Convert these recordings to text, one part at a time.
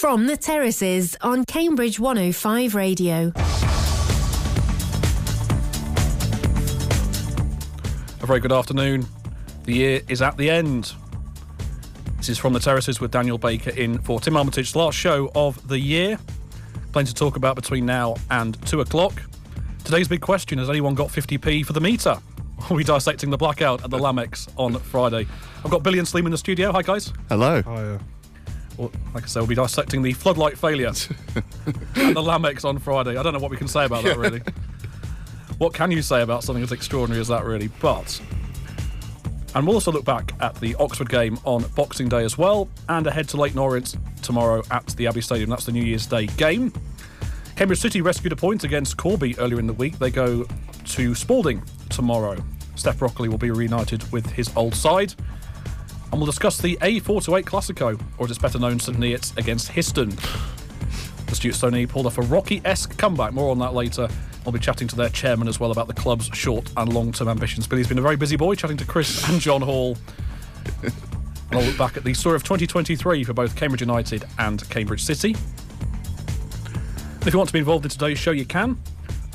From the terraces on Cambridge 105 Radio. A very good afternoon. The year is at the end. This is From the Terraces with Daniel Baker in for Tim Armitage's last show of the year. Plenty to talk about between now and 2 o'clock. Today's big question has anyone got 50p for the meter? Are we dissecting the blackout at the Lamex on Friday? I've got Billy and Slim in the studio. Hi, guys. Hello. Hiya. Well, like I said, we'll be dissecting the floodlight failure at the Lamex on Friday. I don't know what we can say about that, really. what can you say about something as extraordinary as that, really? But. And we'll also look back at the Oxford game on Boxing Day as well, and ahead to Leyton Orient tomorrow at the Abbey Stadium. That's the New Year's Day game. Cambridge City rescued a point against Corby earlier in the week. They go to Spalding tomorrow. Steph Broccoli will be reunited with his old side. And we'll discuss the A428 Classico, or as it's better known, St Neots against Histon. The Stuart Stoney pulled off a Rocky esque comeback. More on that later. I'll be chatting to their chairman as well about the club's short and long term ambitions. Billy's been a very busy boy, chatting to Chris and John Hall. and I'll look back at the story of 2023 for both Cambridge United and Cambridge City. If you want to be involved in today's show, you can.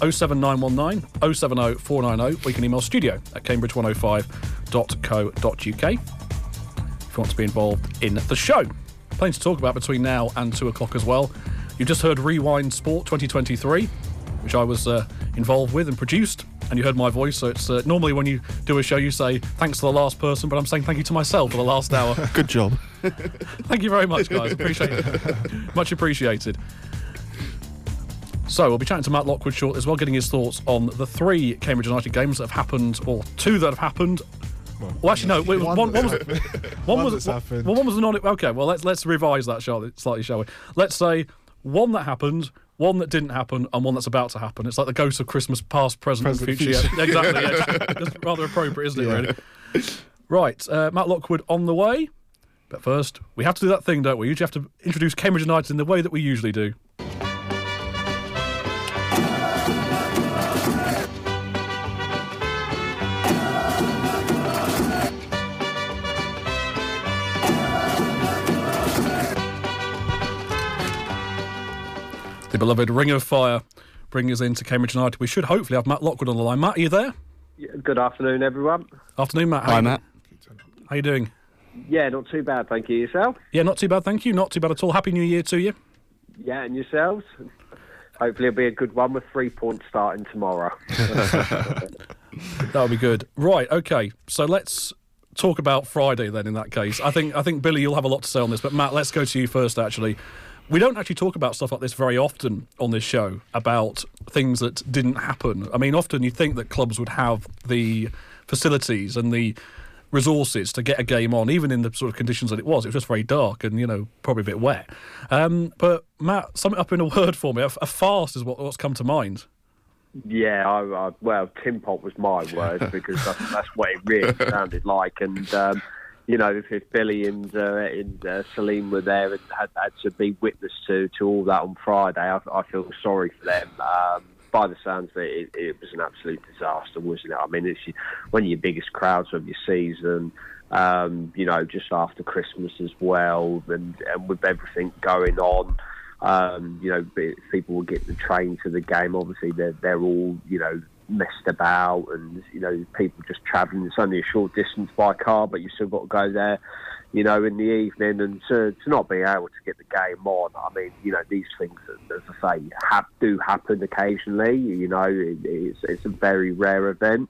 07919 070 490, or you can email studio at cambridge105.co.uk if you want to be involved in the show. Plenty to talk about between now and 2 o'clock as well. You just heard Rewind Sport 2023, which I was uh, involved with and produced, and you heard my voice. So it's uh, normally when you do a show, you say thanks to the last person, but I'm saying thank you to myself for the last hour. Good job. Thank you very much, guys. Appreciate it. Much appreciated. So we'll be chatting to Matt Lockwood shortly as well, getting his thoughts on the three Cambridge United games that have happened, or two that have happened. Well, actually, no. Wait, One one, one was that's one One was that's happened. well, one was the non. Okay, well let's let's revise that slightly, shall we? Let's say one that happened, one that didn't happen, and one that's about to happen. It's like the ghost of Christmas past, present, Present, and future. future. Yeah, exactly. Yeah. That's rather appropriate, isn't it? Yeah. Really. Right, uh, Matt Lockwood on the way. But first, we have to do that thing, don't we? You have to introduce Cambridge United in the way that we usually do. Beloved Ring of Fire bring us into Cambridge United. We should hopefully have Matt Lockwood on the line. Matt, are you there? Yeah, Good afternoon, everyone. Afternoon, Matt. How Hi, you- Matt. How you doing? Yeah, not too bad, thank you. Yourself? Yeah, not too bad, thank you. Not too bad at all. Happy New Year to you. Yeah, and yourselves? Hopefully, it'll be a good one with three points starting tomorrow. That'll be good. Right, okay. So let's talk about Friday then. In that case, I think I think Billy, you'll have a lot to say on this. But Matt, let's go to you first. Actually, we don't actually talk about stuff like this very often on this show about things that didn't happen. I mean, often you think that clubs would have the facilities and the resources to get a game on, even in the sort of conditions that it was. It was just very dark and you know probably a bit wet. Um, but Matt, sum it up in a word for me. A, a farce is what, what's come to mind. yeah, I, I, well, Tim Pot was my word because that's, that's what it really sounded like. And, um, you know, if, if Billy and, uh, and uh, Salim were there and had, had to be witness to, to all that on Friday, I, I feel sorry for them. Um, by the sounds of it, it, it was an absolute disaster, wasn't it? I mean, it's one of your biggest crowds of your season. Um, you know, just after Christmas as well, and, and with everything going on, um, you know, people will get the train to the game. Obviously, they're they're all you know messed about, and you know, people just travelling. It's only a short distance by car, but you still got to go there. You know, in the evening, and to, to not be able to get the game on. I mean, you know, these things, as I say, have, do happen occasionally. You know, it, it's it's a very rare event.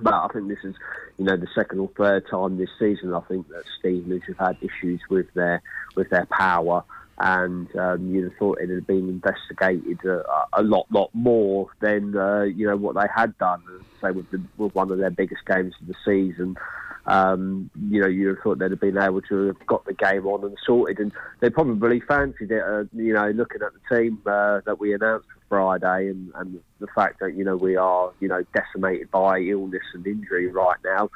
But I think this is, you know, the second or third time this season. I think that Stevenage have had issues with their with their power, and um, you'd have thought it had been investigated a, a lot, lot more than uh, you know what they had done. Say with, the, with one of their biggest games of the season. Um, you know, you'd have thought they'd have been able to have got the game on and sorted, and they probably fancied it. Uh, you know, looking at the team uh, that we announced for Friday, and, and the fact that you know we are you know decimated by illness and injury right now,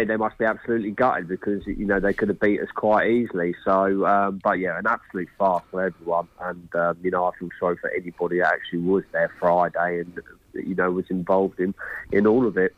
they must be absolutely gutted because you know they could have beat us quite easily. So, um, but yeah, an absolute farce for everyone, and um, you know I feel sorry for anybody that actually was there Friday and you know was involved in in all of it.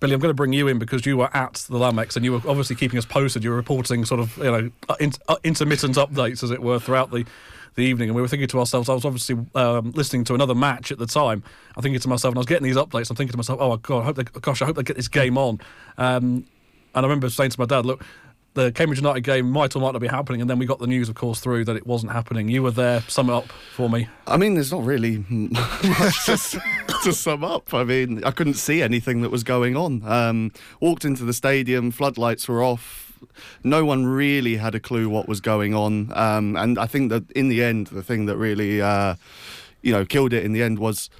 Billy, I'm going to bring you in because you were at the Lamex and you were obviously keeping us posted. You were reporting sort of, you know, uh, in, uh, intermittent updates, as it were, throughout the, the evening. And we were thinking to ourselves, I was obviously um, listening to another match at the time. I'm thinking to myself, and I was getting these updates, I'm thinking to myself, oh, God, I hope they, gosh, I hope they get this game on. Um, and I remember saying to my dad, look, the Cambridge United game might or might not be happening, and then we got the news, of course, through that it wasn't happening. You were there. Sum it up for me. I mean, there's not really much to, to sum up. I mean, I couldn't see anything that was going on. Um, walked into the stadium, floodlights were off. No one really had a clue what was going on, um, and I think that in the end, the thing that really, uh, you know, killed it in the end was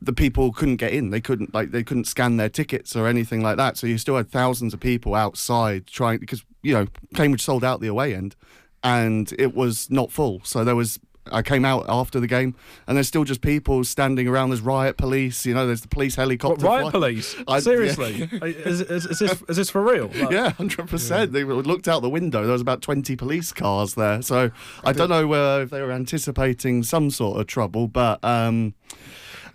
the people couldn't get in. They couldn't like they couldn't scan their tickets or anything like that. So you still had thousands of people outside trying because you know Cambridge sold out the away end, and it was not full. So there was. I came out after the game, and there's still just people standing around. There's riot police, you know. There's the police helicopter. What, riot police? I, Seriously? Yeah. is, is, is, this is this for real? Like, yeah, hundred yeah. percent. They looked out the window. There was about twenty police cars there. So I, I don't know uh, if they were anticipating some sort of trouble, but. Um,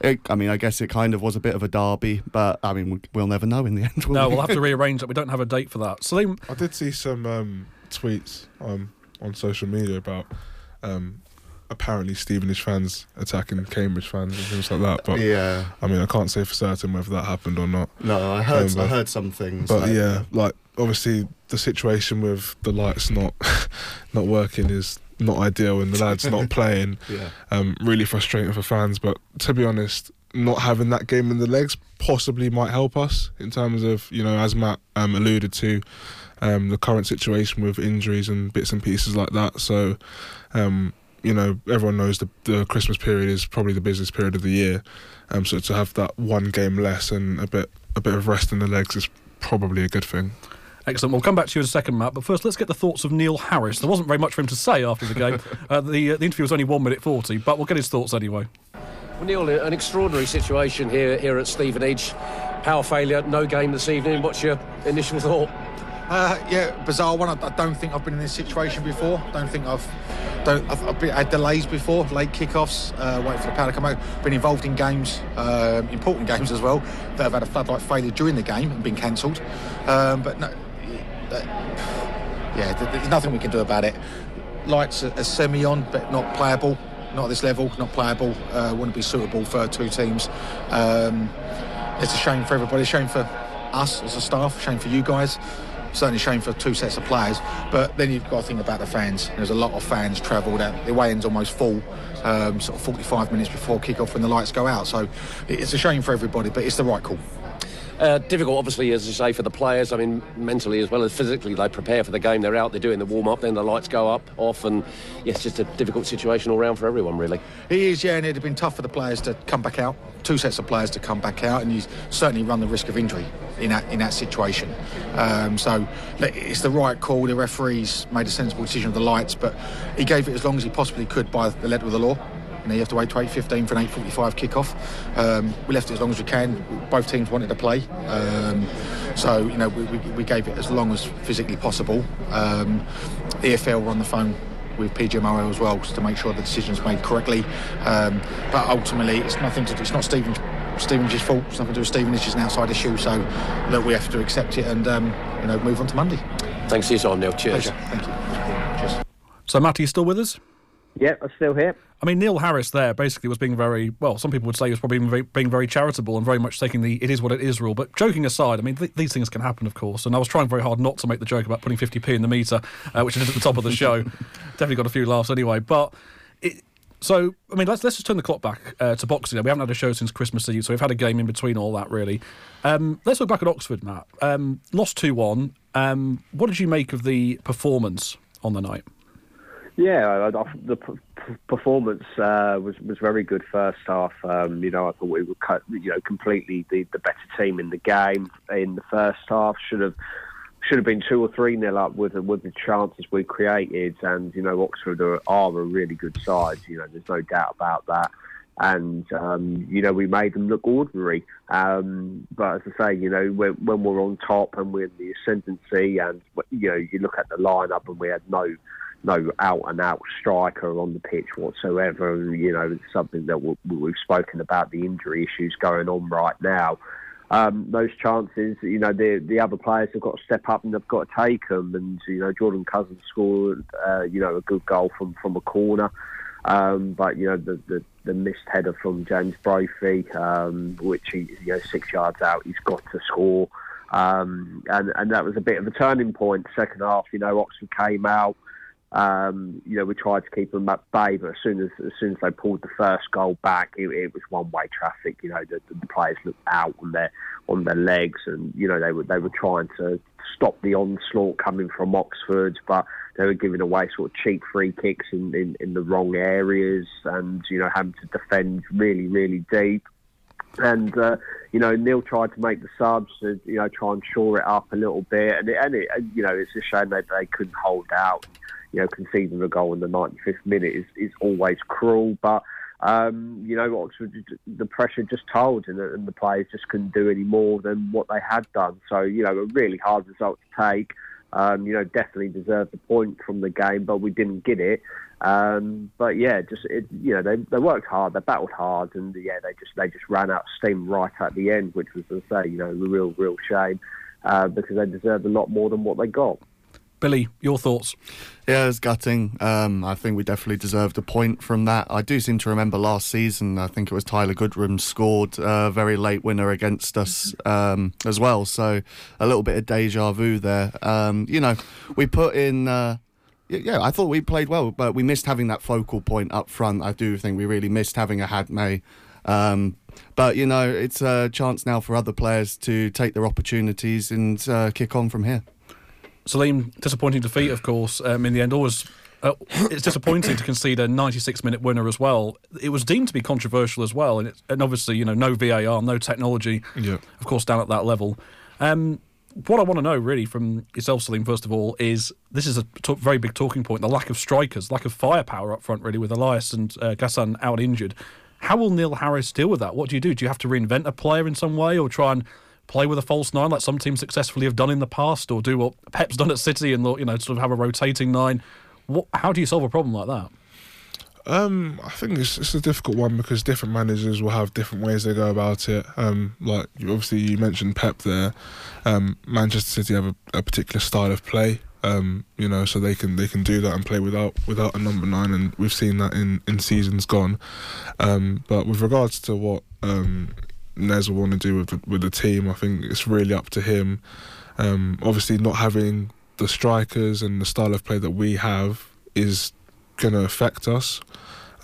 it, I mean, I guess it kind of was a bit of a derby, but I mean, we'll never know in the end. no, we? will have to rearrange that. We don't have a date for that. So they... I did see some um, tweets um, on social media about um, apparently Stevenage fans attacking Cambridge fans and things like that. But yeah, I mean, I can't say for certain whether that happened or not. No, I heard. Um, I heard some things. But like, yeah, like obviously the situation with the lights not not working is not ideal and the lads not playing. Yeah. Um, really frustrating for fans. But to be honest, not having that game in the legs possibly might help us in terms of, you know, as Matt um, alluded to, um, the current situation with injuries and bits and pieces like that. So, um, you know, everyone knows the, the Christmas period is probably the busiest period of the year. Um, so to have that one game less and a bit a bit of rest in the legs is probably a good thing. Excellent. We'll come back to you in a second, Matt. But first, let's get the thoughts of Neil Harris. There wasn't very much for him to say after the game. uh, the, uh, the interview was only one minute forty, but we'll get his thoughts anyway. Well, Neil, an extraordinary situation here here at Stevenage. Power failure, no game this evening. What's your initial thought? Uh, yeah, bizarre one. I, I, don't think I've been in this situation before. Don't think I've don't I've, I've been, had delays before, late kickoffs, uh, waiting for the power to come out. Been involved in games, uh, important games as well, that have had a floodlight failure during the game and been cancelled. Um, but no, yeah, there's nothing we can do about it. Lights are, semi on, but not playable. Not at this level, not playable. Uh, wouldn't be suitable for two teams. Um, it's a shame for everybody. Shame for us as a staff. Shame for you guys. Certainly shame for two sets of players. But then you've got to think about the fans. There's a lot of fans travelled out. The way end's almost full. Um, sort of 45 minutes before kick-off when the lights go out. So it's a shame for everybody, but it's the right call. Uh, difficult, obviously, as you say, for the players. I mean, mentally as well as physically, they prepare for the game. They're out, they're doing the warm up, then the lights go up, off, and yes, just a difficult situation all round for everyone, really. It is, yeah, and it'd have been tough for the players to come back out. Two sets of players to come back out, and you certainly run the risk of injury in that in that situation. Um, so it's the right call. The referees made a sensible decision of the lights, but he gave it as long as he possibly could by the letter of the law. You know, you have to wait to 8.15 for an 8.45 kick-off. Um, we left it as long as we can. Both teams wanted to play. Um, so, you know, we, we, we, gave it as long as physically possible. Um, EFL were on the phone with PGMOL as well to make sure the decision's made correctly. Um, but ultimately, it's nothing to do, it's not Stephen Stevenage's fault. It's nothing to do with Stevenage. It's just an outside issue. So, look, we have to accept it and, um, you know, move on to Monday. Thanks for your time, Neil. Cheers. Pleasure. Thank you. Cheers. So, Matt, are you still with us? Yep, I'm still here. I mean, Neil Harris there basically was being very well. Some people would say he was probably being very, being very charitable and very much taking the "it is what it is" rule. But joking aside, I mean, th- these things can happen, of course. And I was trying very hard not to make the joke about putting 50p in the meter, uh, which is at the top of the show. Definitely got a few laughs anyway. But it, so, I mean, let's let's just turn the clock back uh, to boxing. We haven't had a show since Christmas Eve, so we've had a game in between all that, really. Um, let's look back at Oxford, Matt. Um, lost two one. Um, what did you make of the performance on the night? Yeah, the performance uh, was was very good first half. Um, you know, I thought we were cut, you know completely the, the better team in the game in the first half. Should have should have been two or three nil up with with the chances we created. And you know, Oxford are, are a really good side. You know, there's no doubt about that. And um, you know, we made them look ordinary. Um, but as I say, you know, when, when we're on top and we're in the ascendancy, and you know, you look at the lineup and we had no no out and out striker on the pitch whatsoever. You know, it's something that we have spoken about the injury issues going on right now. um, those chances, you know, the the other players have got to step up and they've got to take them. And you know, Jordan Cousins scored, uh, you know, a good goal from from a corner. Um, but you know the, the, the missed header from James Brophy, um, which he you know six yards out, he's got to score, um, and and that was a bit of a turning point. Second half, you know, Oxford came out. Um, you know, we tried to keep them at bay, but as soon as as soon as they pulled the first goal back, it, it was one way traffic. You know, the, the players looked out on their on their legs, and you know they were they were trying to stop the onslaught coming from Oxford, but they were giving away sort of cheap free kicks in, in, in the wrong areas, and you know having to defend really really deep. And uh, you know, Neil tried to make the subs to you know try and shore it up a little bit, and it, and it, you know it's a shame that they couldn't hold out you know, conceding a goal in the 95th minute is, is always cruel. But, um, you know, Oxford, the pressure just told, and the, and the players just couldn't do any more than what they had done. So, you know, a really hard result to take. Um, you know, definitely deserved the point from the game, but we didn't get it. Um, but yeah, just it, you know, they, they worked hard, they battled hard, and yeah, they just they just ran out of steam right at the end, which was, as I say, you know, a real real shame uh, because they deserved a lot more than what they got. Billy, your thoughts? Yeah, it's gutting. Um, I think we definitely deserved a point from that. I do seem to remember last season, I think it was Tyler Goodrham scored a very late winner against us um, as well. So a little bit of deja vu there. Um, you know, we put in. Uh, yeah, I thought we played well, but we missed having that focal point up front. I do think we really missed having a Hadme. Um, but you know, it's a chance now for other players to take their opportunities and uh, kick on from here. Salim, disappointing defeat, of course, um, in the end. Always, uh, it's disappointing to concede a 96 minute winner as well. It was deemed to be controversial as well, and, and obviously, you know, no VAR, no technology, Yeah. of course, down at that level. Um, what I want to know, really, from yourself, Salim, first of all, is this is a t- very big talking point the lack of strikers, lack of firepower up front, really, with Elias and uh, Ghassan out injured. How will Neil Harris deal with that? What do you do? Do you have to reinvent a player in some way or try and play with a false nine like some teams successfully have done in the past, or do what Pep's done at City and you know sort of have a rotating nine? What, how do you solve a problem like that? Um, I think it's it's a difficult one because different managers will have different ways they go about it. Um, like you- obviously you mentioned Pep there. Um, Manchester City have a, a particular style of play. Um, you know, so they can they can do that and play without without a number nine, and we've seen that in in seasons gone. Um, but with regards to what um, Nez will want to do with the, with the team, I think it's really up to him. Um, obviously, not having the strikers and the style of play that we have is going to affect us.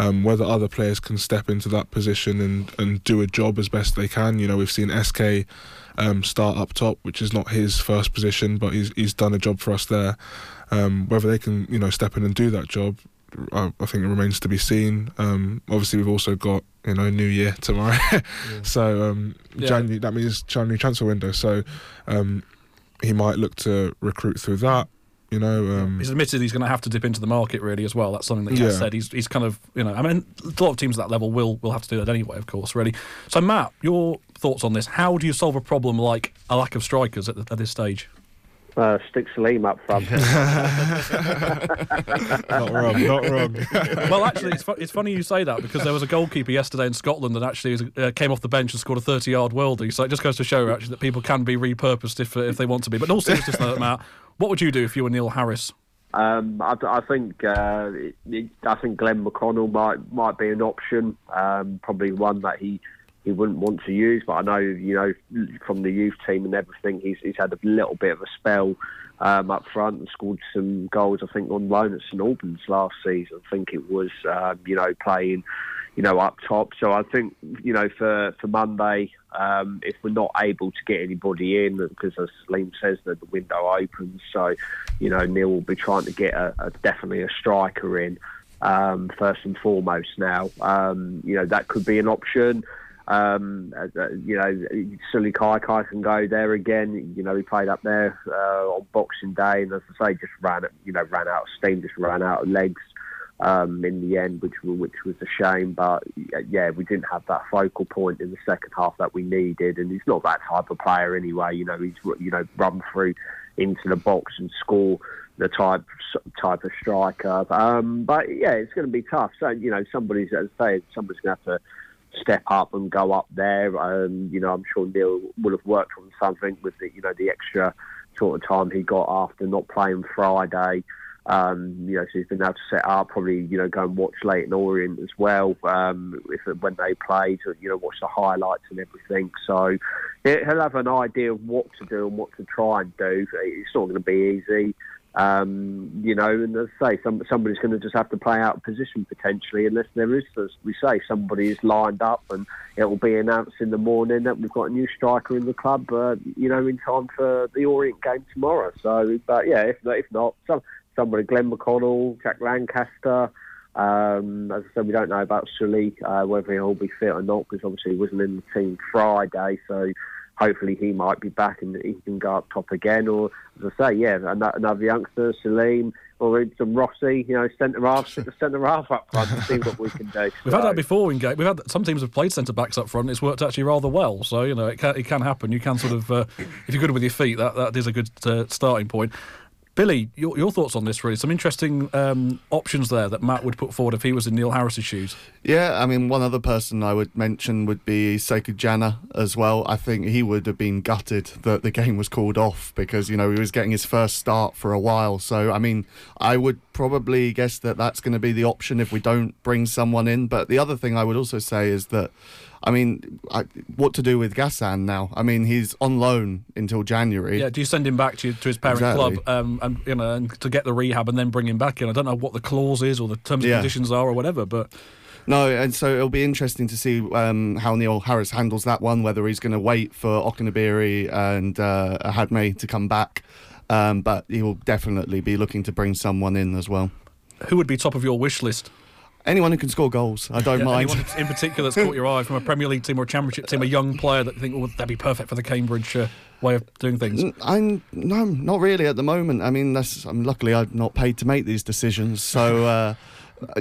Um, whether other players can step into that position and, and do a job as best they can. You know, we've seen SK um, start up top, which is not his first position, but he's he's done a job for us there. Um, whether they can, you know, step in and do that job, I, I think it remains to be seen. Um, obviously, we've also got you know New Year tomorrow, so um, Yeah. January that means January transfer window. So um, he might look to recruit through that. You know, um, He's admitted he's going to have to dip into the market really as well. That's something that he Yeah. said. He's he's kind of you know I mean a lot of teams at that level will will have to do that anyway, of course. Really. So Matt, your thoughts on this? How do you solve a problem like a lack of strikers at, the, at this stage? Uh, stick Salim up front. not wrong, not wrong. well, actually, it's, fu- it's funny you say that because there was a goalkeeper yesterday in Scotland that actually was, uh, came off the bench and scored a 30 yard worldie. So it just goes to show actually that people can be repurposed if, uh, if they want to be. But in all seriousness, though, Matt, what would you do if you were Neil Harris? Um, I, I think uh, it, it, I think Glenn McConnell might might be an option. Um, probably one that he, he wouldn't want to use, but I know you know from the youth team and everything, he's he's had a little bit of a spell um, up front and scored some goals. I think on loan at St Albans last season. I think it was um, you know playing you know up top. So I think you know for for Monday, um, if we're not able to get anybody in, because as Liam says that the window opens, so you know Neil will be trying to get a, a definitely a striker in um, first and foremost. Now, um, you know that could be an option. Um, uh, uh, you know, Sully Kaikai can go there again. You know, he played up there uh, on Boxing Day, and as I say, just ran, you know, ran out of steam, just ran out of legs um, in the end, which which was a shame. But uh, yeah, we didn't have that focal point in the second half that we needed, and he's not that type of player anyway. You know, he's you know run through into the box and score the type type of striker. Um, but yeah, it's going to be tough. So you know, somebody's as I say, somebody's going to have to step up and go up there. Um, you know, I'm sure Neil will have worked on something with the you know the extra sort of time he got after not playing Friday. Um, you know, so he's been able to set up, probably, you know, go and watch Leyton Orient as well, um, if when they played, you know, watch the highlights and everything. So he'll have an idea of what to do and what to try and do. It's not going to be easy. Um, you know, and I say, some, somebody's going to just have to play out position potentially, unless there is, as we say, somebody is lined up and it will be announced in the morning that we've got a new striker in the club, uh, you know, in time for the Orient game tomorrow. So, but yeah, if, if not, some, somebody, Glenn McConnell, Jack Lancaster. Um, as I said, we don't know about Sully, uh, whether he'll be fit or not, because obviously he wasn't in the team Friday. So hopefully he might be back and he can go up top again. Or, as I say, yeah, another youngster, Salim, or some Rossi, you know, centre half, centre half up front and see what we can do. We've so. had that before in game. We've had some teams have played centre backs up front. It's worked actually rather well. So you know, it can it can happen. You can sort of, uh, if you're good with your feet, that that is a good uh, starting point. Billy, your, your thoughts on this really? Some interesting um, options there that Matt would put forward if he was in Neil Harris's shoes. Yeah, I mean, one other person I would mention would be Sekou Jana as well. I think he would have been gutted that the game was called off because, you know, he was getting his first start for a while. So, I mean, I would probably guess that that's going to be the option if we don't bring someone in. But the other thing I would also say is that I mean, I, what to do with Ghassan now? I mean, he's on loan until January. Yeah, do you send him back to, to his parent exactly. club um, and you know and to get the rehab and then bring him back in? I don't know what the clause is or the terms and conditions are or whatever, but. No, and so it'll be interesting to see um, how Neil Harris handles that one. Whether he's going to wait for Okenabirhie and uh, Hadme to come back, um, but he will definitely be looking to bring someone in as well. Who would be top of your wish list? Anyone who can score goals, I don't yeah, mind. Anyone in particular that's caught your eye from a Premier League team or a Championship team, a young player that you think, oh, that'd be perfect for the Cambridge uh, way of doing things? I'm no, not really at the moment. I mean, that's, I'm luckily I'm not paid to make these decisions. So, uh,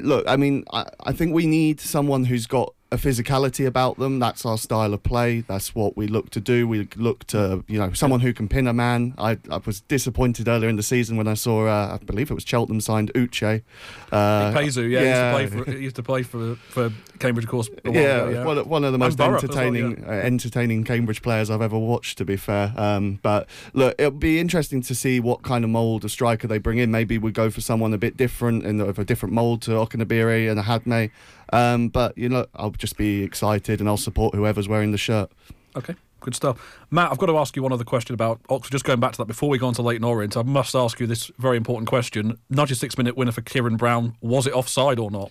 look, I mean, I, I think we need someone who's got a physicality about them. That's our style of play. That's what we look to do. We look to, you know, someone who can pin a man. I, I was disappointed earlier in the season when I saw, uh, I believe it was Cheltenham signed Uche. Uh, Pezu, yeah, yeah. He used to play for, used to play for, for Cambridge, of course. Yeah, ago, yeah, One, one of the most entertaining, well, yeah. uh, entertaining Cambridge players I've ever watched. To be fair, um, but look, it'll be interesting to see what kind of mould of striker they bring in. Maybe we go for someone a bit different and of a different mould to Okenabirhie and Hadme. Um, but you know, I'll just be excited and I'll support whoever's wearing the shirt. Okay. Good stuff. Matt, I've got to ask you one other question about Oxford. Just going back to that, before we go on to Leyton Orient, I must ask you this very important question. 96 minute winner for Kieran Brown, was it offside or not?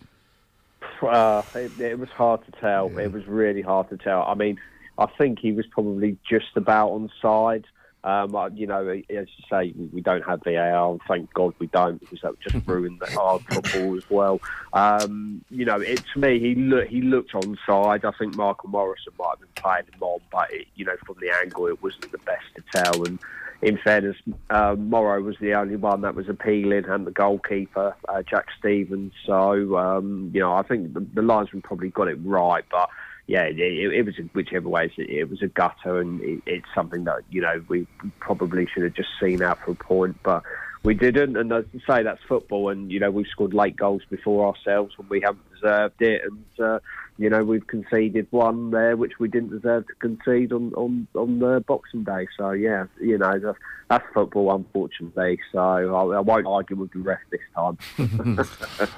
Uh, it, it, was hard to tell. Yeah. It was really hard to tell. I mean, I think he was probably just about on side. Um, you know, as you say, we don't have VAR, and thank God we don't, because that would just ruin the hard football as well. Um, you know, it to me, he looked he looked onside. I think Michael Morrison might have been playing him on, but it, you know, from the angle, it wasn't the best to tell. And in fairness, uh, Morrow was the only one that was appealing, and the goalkeeper, uh, Jack Stevens. So, um, you know, I think the, the linesman probably got it right, but yeah, it, it was a, whichever way it, it was a gutter, and it, it's something that you know we probably should have just seen out for a point, but we didn't. And as I say, that's football, and you know we've scored late goals before ourselves when we haven't deserved it, and uh, you know we've conceded one there which we didn't deserve to concede on on on the Boxing Day. So yeah, you know that's, that's football, unfortunately. So I, I, won't argue with the ref this time.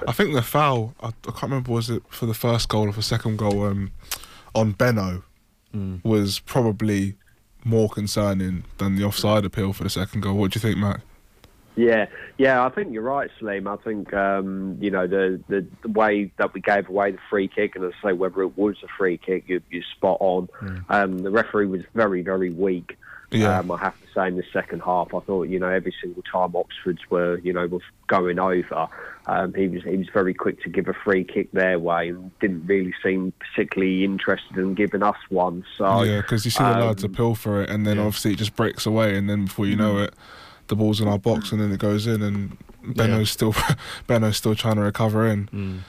I think the foul. I, I, can't remember was it for the first goal or for the second goal. Um, on Benno mm. was probably more concerning than the offside appeal for the second goal. What do you think, Matt? Yeah, yeah, I think you're right, Slim. I think um, you know the, the, the way that we gave away the free kick, and I say whether it was a free kick, you, you're spot on. Mm. Um, the referee was very, very weak. Yeah. Um, I have to say, in the second half, I thought you know every single time Oxford's were you know were going over, um, he was he was very quick to give a free kick their way and didn't really seem particularly interested in giving us one. So yeah, because you see the lads um, appeal for it, and then yeah. obviously it just breaks away, and then before you know mm. it, the ball's in our box, and then it goes in, and Benno's yeah. still Benno's still trying to recover in. Mm.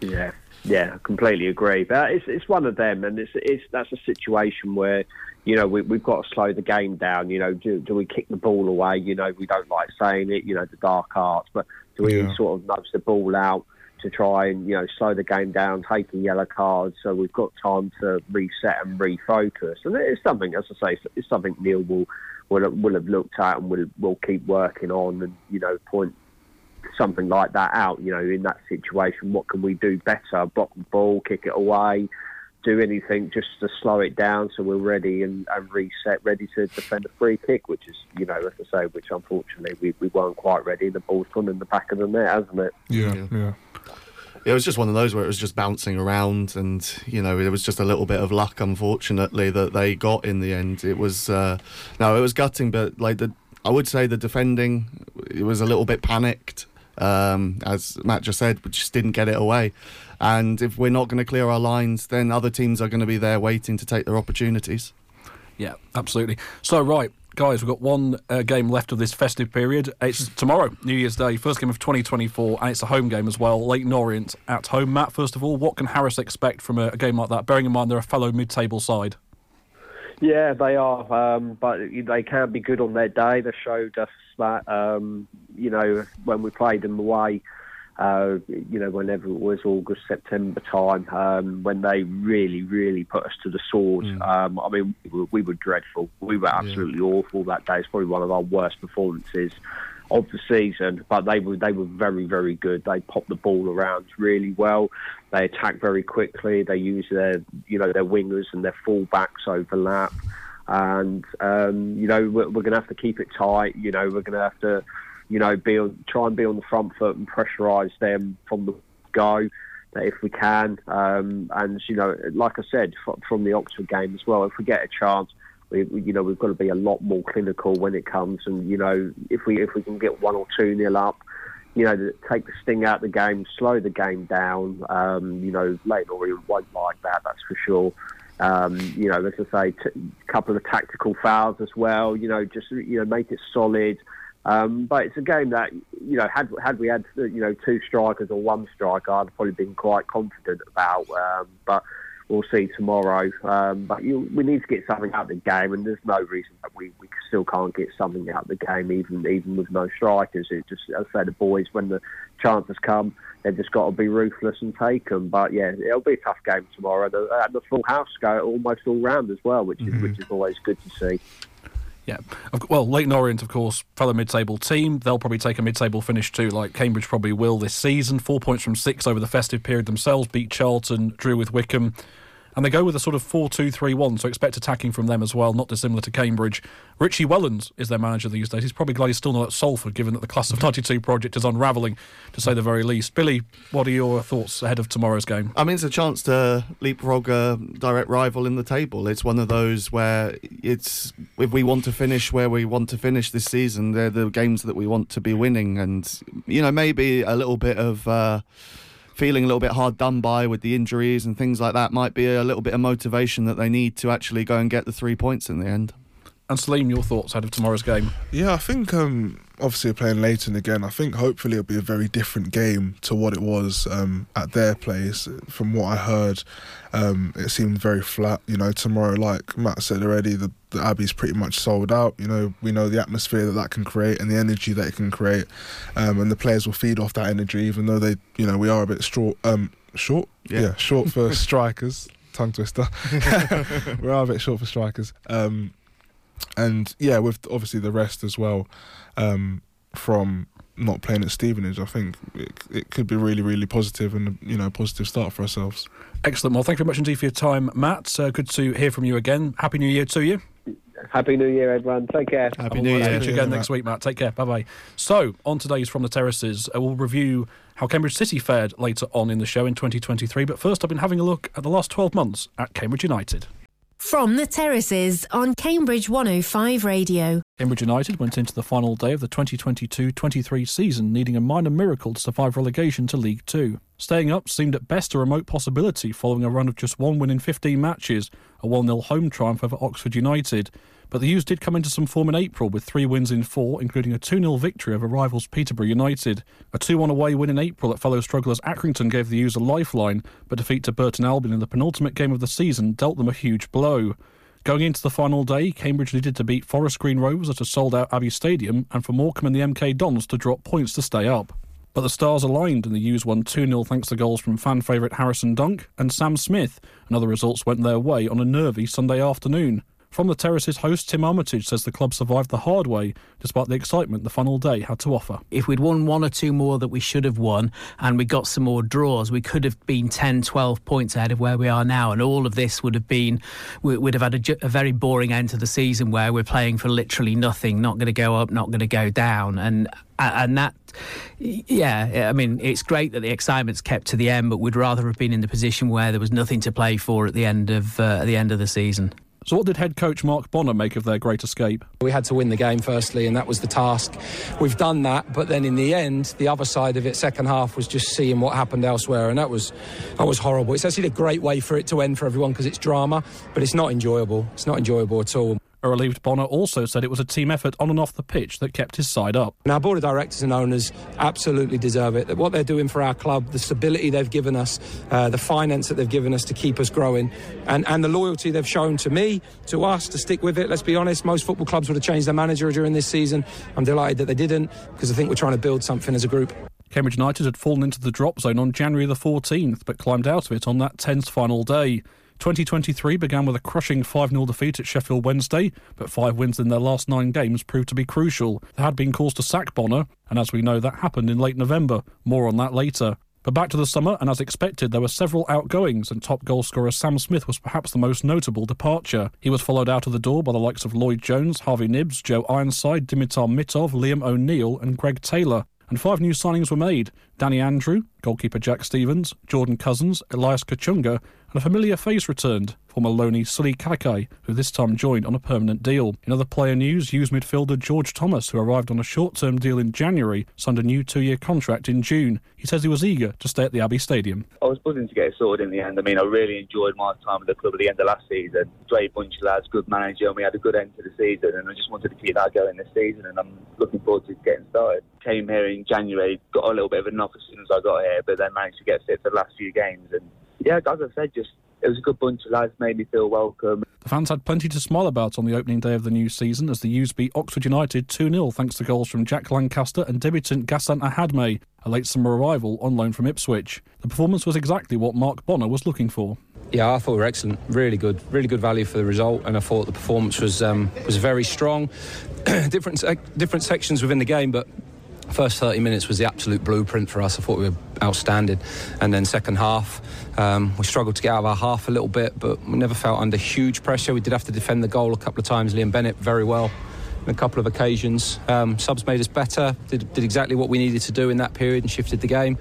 Yeah, yeah, I completely agree. But it's it's one of them, and it's it's that's a situation where you know, we, have got to slow the game down. You know, do, do, we kick the ball away? You know, we don't like saying it, you know, the dark arts, but do we yeah. sort of nudge the ball out to try and you know slow the game down, taking yellow cards, so we've got time to reset and refocus. And it's something, as I say, it's something Neil will will will have looked at and will will keep working on, and you know point something like that out. You know, in that situation, what can we do better? Block the ball, kick it away, do anything just to slow it down so we're ready and, and reset, ready to defend a free kick, which is, you know, as I say, which unfortunately we, we weren't quite ready. The ball's gone in the back of the net, hasn't it? Yeah, yeah. yeah. It was just one of those where it was just bouncing around, and you know it was just a little bit of luck, unfortunately, that they got in the end. It was uh, no, it was gutting, but like the, I would say the defending, it was a little bit panicked um, as Matt just said, we just didn't get it away. And if we're not going to clear our lines, then other teams are going to be there waiting to take their opportunities. Yeah, absolutely. So, right, guys, we've got one uh, game left of this festive period. It's tomorrow, New Year's Day, first game of 2024, and it's a home game as well. Leyton Orient at home. Matt, first of all, what can Harris expect from a, a game like that, bearing in mind they're a fellow mid table side? Yeah, they are, um, but they can be good on their day. They showed us that, um, you know, when we played them away, uh, you know, whenever it was August, September time, um, when they really, really put us to the sword. Mm. Um, I mean, we were, we were, dreadful. We were absolutely yeah. awful that day. It's probably one of our worst performances of the season, but they were they were very very good. They popped the ball around really well. They attacked very quickly. They used their you know their wingers and their fullbacks overlap, and um, you know we're, we're going to have to keep it tight. You know we're going to have to you know be on, try and be on the front foot and pressurise them from the go if we can. Um, and you know like I said from the Oxford game as well, if we get a chance we, you know, we've got to be a lot more clinical when it comes, and you know, if we if we can get one or two nil up, you know, take the sting out of the game, slow the game down. Um, you know, Leyton Orient won't like that, that's for sure. Um, you know, as I say, a couple of tactical fouls as well. You know, just you know, make it solid. Um, but it's a game that you know, had had we had you know two strikers or one striker, I'd probably been quite confident about. Um, but we'll see tomorrow. Um, but you, we need to get something out of the game, and there's no reason that we, we still can't get something out of the game, even even with no strikers. It just, as I say, the boys, when the chances come, they've just got to be ruthless and take them. But yeah, it'll be a tough game tomorrow. The, uh, the full house go almost all round as well, which is mm-hmm. which is always good to see. Yeah. Well, Leyton Orient, of course, fellow mid-table team. They'll probably take a mid-table finish too, like Cambridge probably will this season. Four points from six over the festive period themselves. Beat Charlton, drew with Wycombe and they go with a sort of 4 2 3 1, so expect attacking from them as well, not dissimilar to Cambridge. Richie Wellens is their manager these days. He's probably glad he's still not at Salford, given that the Class of 92 project is unravelling, to say the very least. Billy, what are your thoughts ahead of tomorrow's game? I mean, it's a chance to leapfrog a direct rival in the table. It's one of those where it's if we want to finish where we want to finish this season, they're the games that we want to be winning, and you know maybe a little bit of. Uh, feeling a little bit hard done by with the injuries and things like that might be a little bit of motivation that they need to actually go and get the three points in the end. And Salim, your thoughts out of tomorrow's game? Yeah, I think um, obviously playing Leyton again. I think hopefully it'll be a very different game to what it was um, at their place. From what I heard, um, it seemed very flat. You know, tomorrow, like Matt said already, the, the Abbey's pretty much sold out. You know, we know the atmosphere that that can create and the energy that it can create, um, and the players will feed off that energy. Even though they, you know, we are a bit short, um, short, yeah, yeah short for strikers. Tongue twister. we are a bit short for strikers. Um, and yeah, with obviously the rest as well um, from not playing at Stevenage, I think it, it could be really, really positive and you know, a positive start for ourselves. Excellent. Well, thank you very much indeed for your time, Matt. Uh, good to hear from you again. Happy New Year to you. Happy New Year, everyone. Take care. Happy New Year. See you again next week, Matt. Take care. Bye bye. So, on today's From the Terraces, uh, we'll review how Cambridge City fared later on in the show in 2023. But first, I've been having a look at the last 12 months at Cambridge United. From the terraces on Cambridge 105 Radio. Cambridge United went into the final day of the 2022 23 season needing a minor miracle to survive relegation to League Two. Staying up seemed at best a remote possibility following a run of just one win in 15 matches, a 1 0 home triumph over Oxford United. But the U's did come into some form in April with three wins in four, including a 2 0 victory over rivals Peterborough United. A 2 1 away win in April at fellow strugglers Accrington gave the U's a lifeline, but defeat to Burton Albion in the penultimate game of the season dealt them a huge blow. Going into the final day, Cambridge needed to beat Forest Green Rovers at a sold out Abbey Stadium and for Morecambe and the MK Dons to drop points to stay up. But the stars aligned and the U's won 2 0 thanks to goals from fan favourite Harrison Dunk and Sam Smith, and other results went their way on a nervy Sunday afternoon. From the terrace's host, Tim Armitage says the club survived the hard way despite the excitement the final day had to offer. If we'd won one or two more that we should have won and we got some more draws, we could have been 10, 12 points ahead of where we are now. And all of this would have been, we would have had a, a very boring end to the season where we're playing for literally nothing, not going to go up, not going to go down. And and that, yeah, I mean, it's great that the excitement's kept to the end, but we'd rather have been in the position where there was nothing to play for at the end of uh, at the end of the season. So, what did head coach Mark Bonner make of their great escape? We had to win the game firstly, and that was the task. We've done that, but then in the end, the other side of it, second half, was just seeing what happened elsewhere, and that was that was horrible. It's actually a great way for it to end for everyone because it's drama, but it's not enjoyable. It's not enjoyable at all. A relieved Bonner also said it was a team effort on and off the pitch that kept his side up. And our board of directors and owners absolutely deserve it. That what they're doing for our club, the stability they've given us, uh, the finance that they've given us to keep us growing, and, and the loyalty they've shown to me, to us, to stick with it. Let's be honest, most football clubs would have changed their manager during this season. I'm delighted that they didn't because I think we're trying to build something as a group. Cambridge United had fallen into the drop zone on January the 14th, but climbed out of it on that tense final day. 2023 began with a crushing 5 0 defeat at Sheffield Wednesday, but five wins in their last nine games proved to be crucial. There had been cause to sack Bonner, and as we know, that happened in late November. More on that later. But back to the summer, and as expected, there were several outgoings, and top goalscorer Sam Smith was perhaps the most notable departure. He was followed out of the door by the likes of Lloyd Jones, Harvey Knibbs, Joe Ironside, Dimitar Mitov, Liam O'Neill, and Greg Taylor. And five new signings were made Danny Andrew, goalkeeper Jack Stevens, Jordan Cousins, Elias Kachunga, and a familiar face returned, former Loney Sully Kaikai, who this time joined on a permanent deal. In other player news, U's midfielder George Thomas, who arrived on a short-term deal in January, signed a new two-year contract in June. He says he was eager to stay at the Abbey Stadium. I was buzzing to get it sorted in the end. I mean, I really enjoyed my time at the club at the end of last season. Great bunch of lads, good manager, and we had a good end to the season. And I just wanted to keep that going this season, and I'm looking forward to getting started. Came here in January, got a little bit of a knock as soon as I got here, but then managed to get fit for the last few games. And yeah, as I said, just it was a good bunch of lads, made me feel welcome. The fans had plenty to smile about on the opening day of the new season as the U's beat Oxford United 2 0 thanks to goals from Jack Lancaster and debutant Ghassan Ahadme, a late summer arrival on loan from Ipswich. The performance was exactly what Mark Bonner was looking for. Yeah, I thought we were excellent. Really good, really good value for the result, and I thought the performance was um, was very strong. different different sections within the game, but First 30 minutes was the absolute blueprint for us. I thought we were outstanding. And then second half, um, we struggled to get out of our half a little bit, but we never felt under huge pressure. We did have to defend the goal a couple of times. Liam Bennett very well on a couple of occasions. Um, subs made us better, did, did, exactly what we needed to do in that period and shifted the game.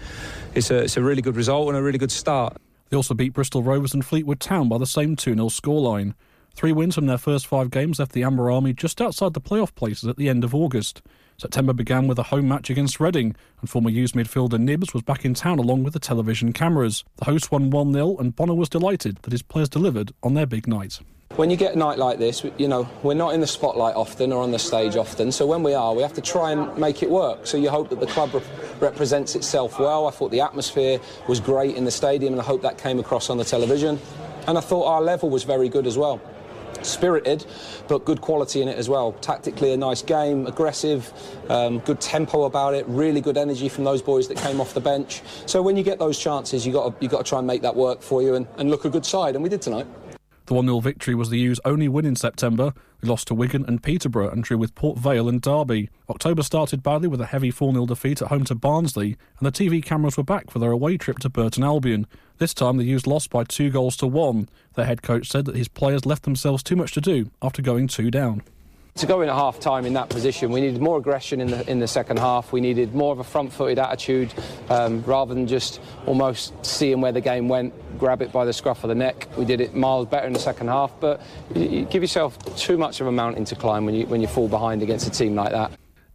It's a, it's a really good result and a really good start. They also beat Bristol Rovers and Fleetwood Town by the same 2 0 scoreline. Three wins from their first five games left the Amber Army just outside the playoff places at the end of August. September began with a home match against Reading, and former U's midfielder Knibbs was back in town along with the television cameras. The hosts won 1 0, and Bonner was delighted that his players delivered on their big night. When you get a night like this, you know, we're not in the spotlight often or on the stage often, so when we are, we have to try and make it work. So you hope that the club re- represents itself well. I thought the atmosphere was great in the stadium, and I hope that came across on the television. And I thought our level was very good as well spirited, but good quality in it as well. Tactically, a nice game, aggressive, um, good tempo about it, really good energy from those boys that came off the bench. So when you get those chances, you got to you got to try and make that work for you and, and look a good side, and we did tonight. The 1 0 victory was the U's only win in September. We lost to Wigan and Peterborough and drew with Port Vale and Derby. October started badly with a heavy 4 0 defeat at home to Barnsley, and the TV cameras were back for their away trip to Burton Albion. This time the U's lost by two goals to one. Their head coach said that his players left themselves too much to do after going two down. To go in at half time in that position, we needed more aggression in the in the second half. We needed more of a front footed attitude um, rather than just almost seeing where the game went, grab it by the scruff of the neck. We did it miles better in the second half, but you, you give yourself too much of a mountain to climb when you, when you fall behind against a team like that.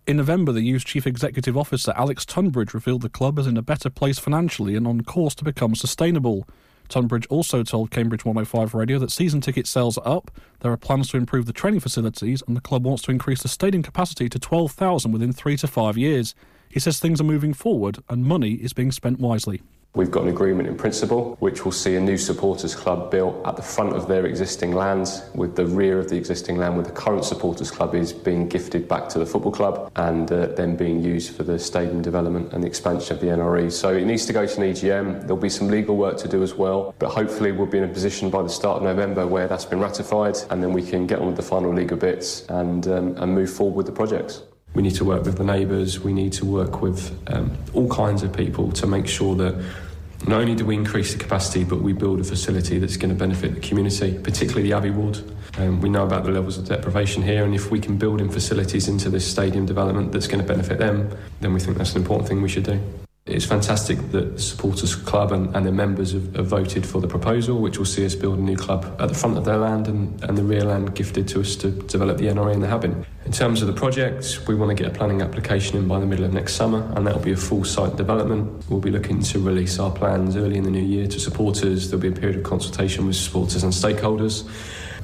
In November, the U's chief executive officer Alex Tunbridge revealed the club is in a better place financially and on course to become sustainable. Tunbridge also told Cambridge 105 Radio that season ticket sales are up, there are plans to improve the training facilities, and the club wants to increase the stadium capacity to 12,000 within three to five years. He says things are moving forward and money is being spent wisely. We've got an agreement in principle which will see a new supporters club built at the front of their existing lands with the rear of the existing land where the current supporters club is being gifted back to the football club and uh, then being used for the stadium development and the expansion of the NRE. So it needs to go to an EGM. There'll be some legal work to do as well, but hopefully we'll be in a position by the start of November where that's been ratified and then we can get on with the final legal bits and, um, and move forward with the projects. We need to work with the neighbours, we need to work with um, all kinds of people to make sure that not only do we increase the capacity, but we build a facility that's going to benefit the community, particularly the Abbey Ward. Um, we know about the levels of deprivation here, and if we can build in facilities into this stadium development that's going to benefit them, then we think that's an important thing we should do. It's fantastic that the supporters club and, and their members have, have, voted for the proposal, which will see us build a new club at the front of their land and, and the rear land gifted to us to develop the NRE and the Habbin. In terms of the project, we want to get a planning application in by the middle of next summer, and that'll be a full site development. We'll be looking to release our plans early in the new year to supporters. There'll be a period of consultation with supporters and stakeholders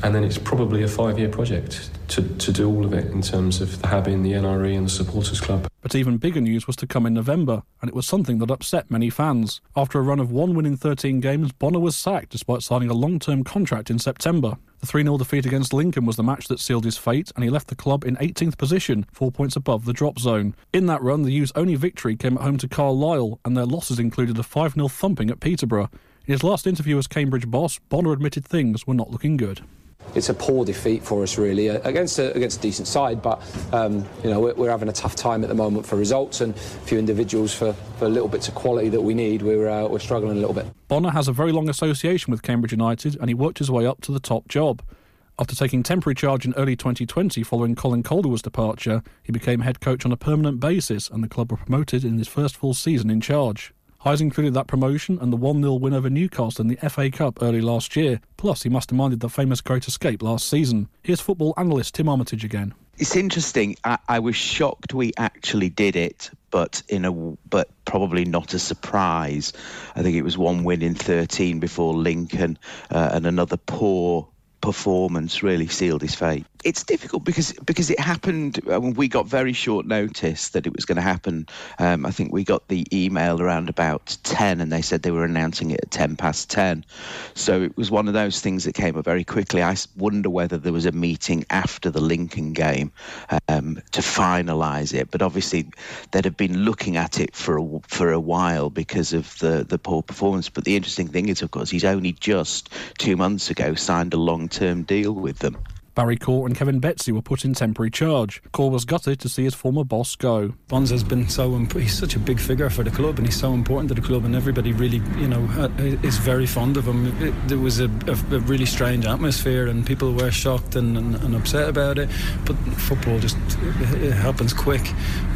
and then it's probably a five year project to, to do all of it in terms of the Habbin, the NRE, and the Supporters Club. But even bigger news was to come in November, and it was something that upset many fans. After a run of one win in 13 games, Bonner was sacked despite signing a long term contract in September. The 3 0 defeat against Lincoln was the match that sealed his fate, and he left the club in 18th position, four points above the drop zone. In that run, the U's only victory came at home to Carlisle, and their losses included a 5 0 thumping at Peterborough. In his last interview as Cambridge boss, Bonner admitted things were not looking good it's a poor defeat for us really uh, against a, against a decent side but um, you know we're, we're, having a tough time at the moment for results and a few individuals for, for little bits of quality that we need. We're, uh, we're struggling a little bit. Bonner has a very long association with Cambridge United and he worked his way up to the top job. After taking temporary charge in early 2020 following Colin Calderwood's departure, he became head coach on a permanent basis and the club were promoted in his first full season in charge. Highs included that promotion and the 1 0 win over Newcastle in the FA Cup early last year. Plus, he must have minded the famous Great Escape last season. Here's football analyst Tim Armitage again. It's interesting. I, I was shocked we actually did it, but in a but probably not a surprise. I think it was one win in 13 before Lincoln uh, and another poor performance really sealed his fate. It's difficult because because it happened. We got very short notice that it was going to happen. Um, I think we got the email around about ten, and they said they were announcing it at ten past ten. So it was one of those things that came up very quickly. I wonder whether there was a meeting after the Lincoln game um, to finalise it. But obviously, they'd have been looking at it for a, for a while because of the the poor performance. But the interesting thing is, of course, he's only just two months ago signed a long term deal with them. Barry Corr and Kevin Betsy were put in temporary charge. Corr was gutted to see his former boss go. Bonds has been so imp- he's such a big figure for the club and he's so important to the club and everybody really you know uh, is very fond of him. It, there was a, a, a, really strange atmosphere and people were shocked and, and, and upset about it. But football just it, it happens quick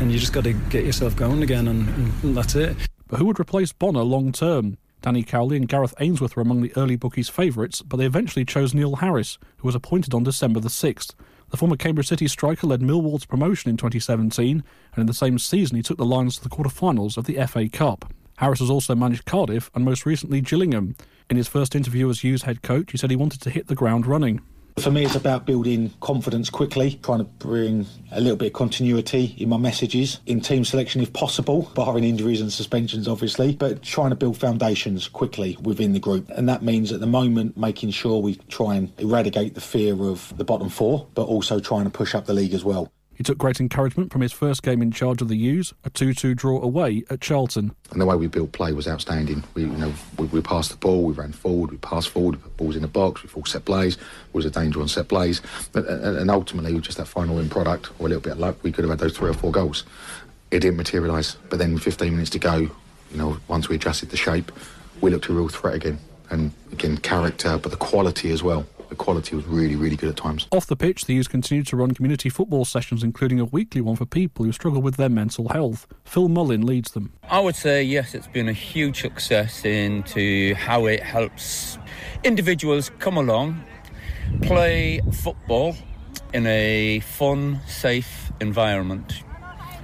and you just got to get yourself going again and, and that's it. But who would replace Bonner long term? Danny Cowley and Gareth Ainsworth were among the early bookies' favourites, but they eventually chose Neil Harris, who was appointed on December the 6th. The former Cambridge City striker led Millwall to promotion in 2017, and in the same season he took the Lions to the quarter-finals of the FA Cup. Harris has also managed Cardiff and most recently Gillingham. In his first interview as U's head coach, he said he wanted to hit the ground running. For me, it's about building confidence quickly, trying to bring a little bit of continuity in my messages, in team selection if possible, barring injuries and suspensions, obviously, but trying to build foundations quickly within the group. And that means at the moment making sure we try and eradicate the fear of the bottom four, but also trying to push up the league as well. He took great encouragement from his first game in charge of the U's, a 2-2 draw away at Charlton. And the way we built play was outstanding. We, you know, we, we passed the ball, we ran forward, we passed forward, we put balls in the box, we fought set plays, was a danger on set plays, and, uh, uh, and ultimately, just that final end product or a little bit of luck, we could have had those three or four goals. It didn't materialise, but then 15 minutes to go, you know, once we adjusted the shape, we looked a real threat again, and again character, but the quality as well the quality was really, really good at times. Off the pitch, the youth continued to run community football sessions, including a weekly one for people who struggle with their mental health. Phil Mullin leads them. I would say yes, it's been a huge success into how it helps individuals come along, play football in a fun, safe environment.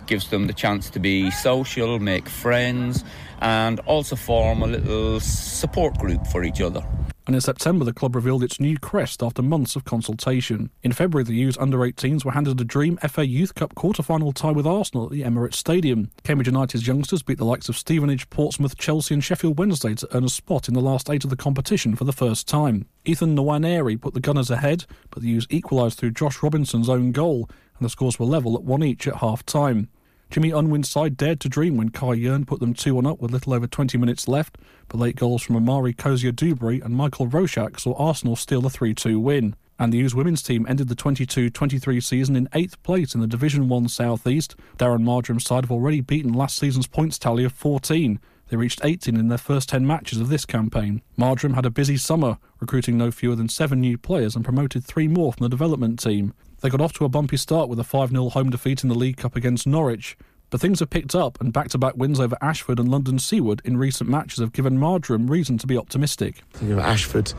Gives them the chance to be social, make friends, and also form a little support group for each other. And in September, the club revealed its new crest after months of consultation. In February, the U's under 18s were handed a dream FA Youth Cup quarter-final tie with Arsenal at the Emirates Stadium. Cambridge United's youngsters beat the likes of Stevenage, Portsmouth, Chelsea, and Sheffield Wednesday to earn a spot in the last eight of the competition for the first time. Ethan Nwaneri put the Gunners ahead, but the U's equalised through Josh Robinson's own goal, and the scores were level at one each at half time. Jimmy Unwin's side dared to dream when Kai Yearn put them 2 1 up with little over 20 minutes left, but late goals from Amario Cozier-Duberry and Michal Rosiak saw Arsenal steal the 3 2 win. And the U's women's team ended the 22 23 season in eighth place in the Division 1 South East. Darren Marjoram's side have already beaten last season's points tally of 14. They reached 18 in their first 10 matches of this campaign. Marjoram had a busy summer, recruiting no fewer than seven new players and promoted three more from the development team. They got off to a bumpy start with a 5 0 home defeat in the League Cup against Norwich. But things have picked up, and back to back wins over Ashford and London Seaward in recent matches have given Marjoram reason to be optimistic. You know, Ashford,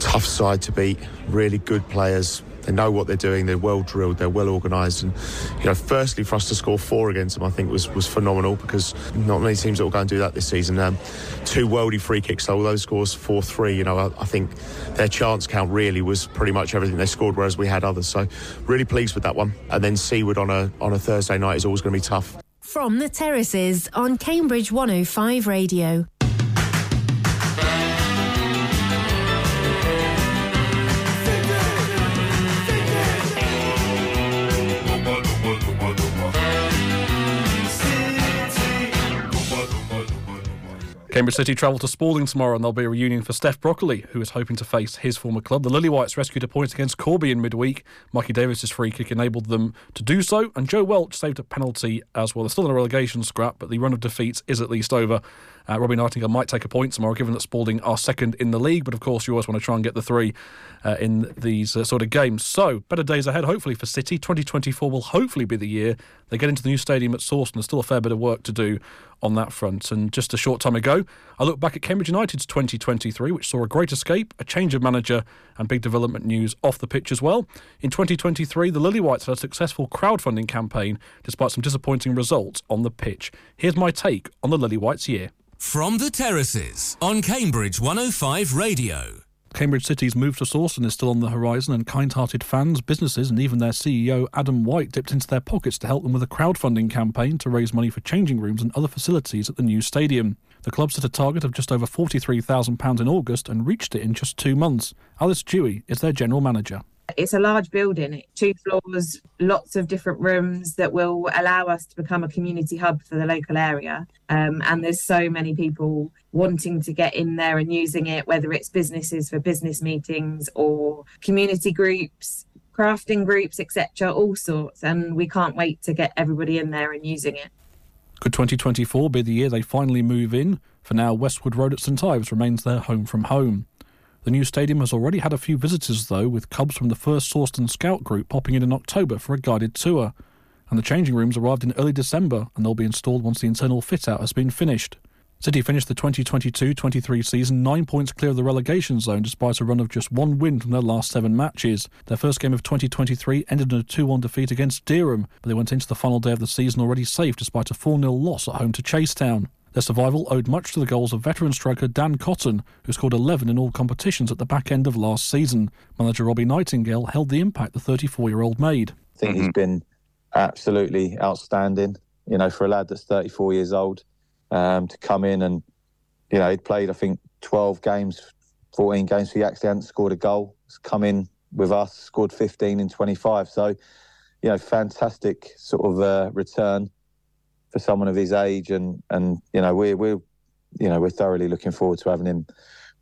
tough side to beat, really good players. They know what they're doing. They're well drilled. They're well organised. And you know, firstly, for us to score four against them, I think was was phenomenal because not many teams that will go and do that this season. Um, two worldy free kicks, so all those scores four three. You know, I, I, think their chance count really was pretty much everything they scored, whereas we had others. So really pleased with that one. And then Seaward on a on a Thursday night is always going to be tough. From the terraces on Cambridge 105 Radio. Cambridge City travel to Spalding tomorrow and there'll be a reunion for Steph Broccoli, who is hoping to face his former club. The Lilywhites rescued a point against Corby in midweek. Mikey Davis's free kick enabled them to do so, and Joe Welch saved a penalty as well. They're still in a relegation scrap, but the run of defeats is at least over. Uh, Robbie Nightingale might take a point tomorrow, given that Spalding are second in the league. But of course, you always want to try and get the three uh, in these uh, sort of games. So, better days ahead, hopefully, for City. 2024 will hopefully be the year they get into the new stadium at Sawston, and There's still a fair bit of work to do on that front. And just a short time ago, I looked back at Cambridge United's 2023, which saw a great escape, a change of manager, and big development news off the pitch as well. In 2023, the Lilywhites had a successful crowdfunding campaign despite some disappointing results on the pitch. Here's my take on the Lilywhites year. From the terraces on Cambridge 105 Radio. Cambridge City's move to Sawston is still on the horizon, and kind hearted fans, businesses, and even their CEO, Adam White, dipped into their pockets to help them with a crowdfunding campaign to raise money for changing rooms and other facilities at the new stadium. The club set a target of just over £43,000 in August and reached it in just two months. Alice Dewey is their general manager. It's a large building, two floors, lots of different rooms that will allow us to become a community hub for the local area. Um, and there's so many people wanting to get in there and using it, whether it's businesses for business meetings or community groups, crafting groups, etc., all sorts. And we can't wait to get everybody in there and using it. Could 2024 be the year they finally move in? For now, Westwood Road at St Ives remains their home from home. The new stadium has already had a few visitors, though, with Cubs from the first Sawston Scout group popping in in October for a guided tour. And the changing rooms arrived in early December, and they'll be installed once the internal fit out has been finished. City finished the 2022 23 season nine points clear of the relegation zone despite a run of just one win from their last seven matches. Their first game of 2023 ended in a 2 1 defeat against Dereham, but they went into the final day of the season already safe despite a 4 0 loss at home to Chasetown. Their survival owed much to the goals of veteran striker Dan Cotton, who scored 11 in all competitions at the back end of last season. Manager Robbie Nightingale held the impact the 34 year old made. I think he's been absolutely outstanding. You know, for a lad that's 34 years old, um, to come in and, you know, he'd played, I think, 12 games, 14 games for Yaxley, hadn't scored a goal. He's come in with us, scored 15 in 25. So, you know, fantastic sort of uh, return for someone of his age, and and you know we're we're you know we're thoroughly looking forward to having him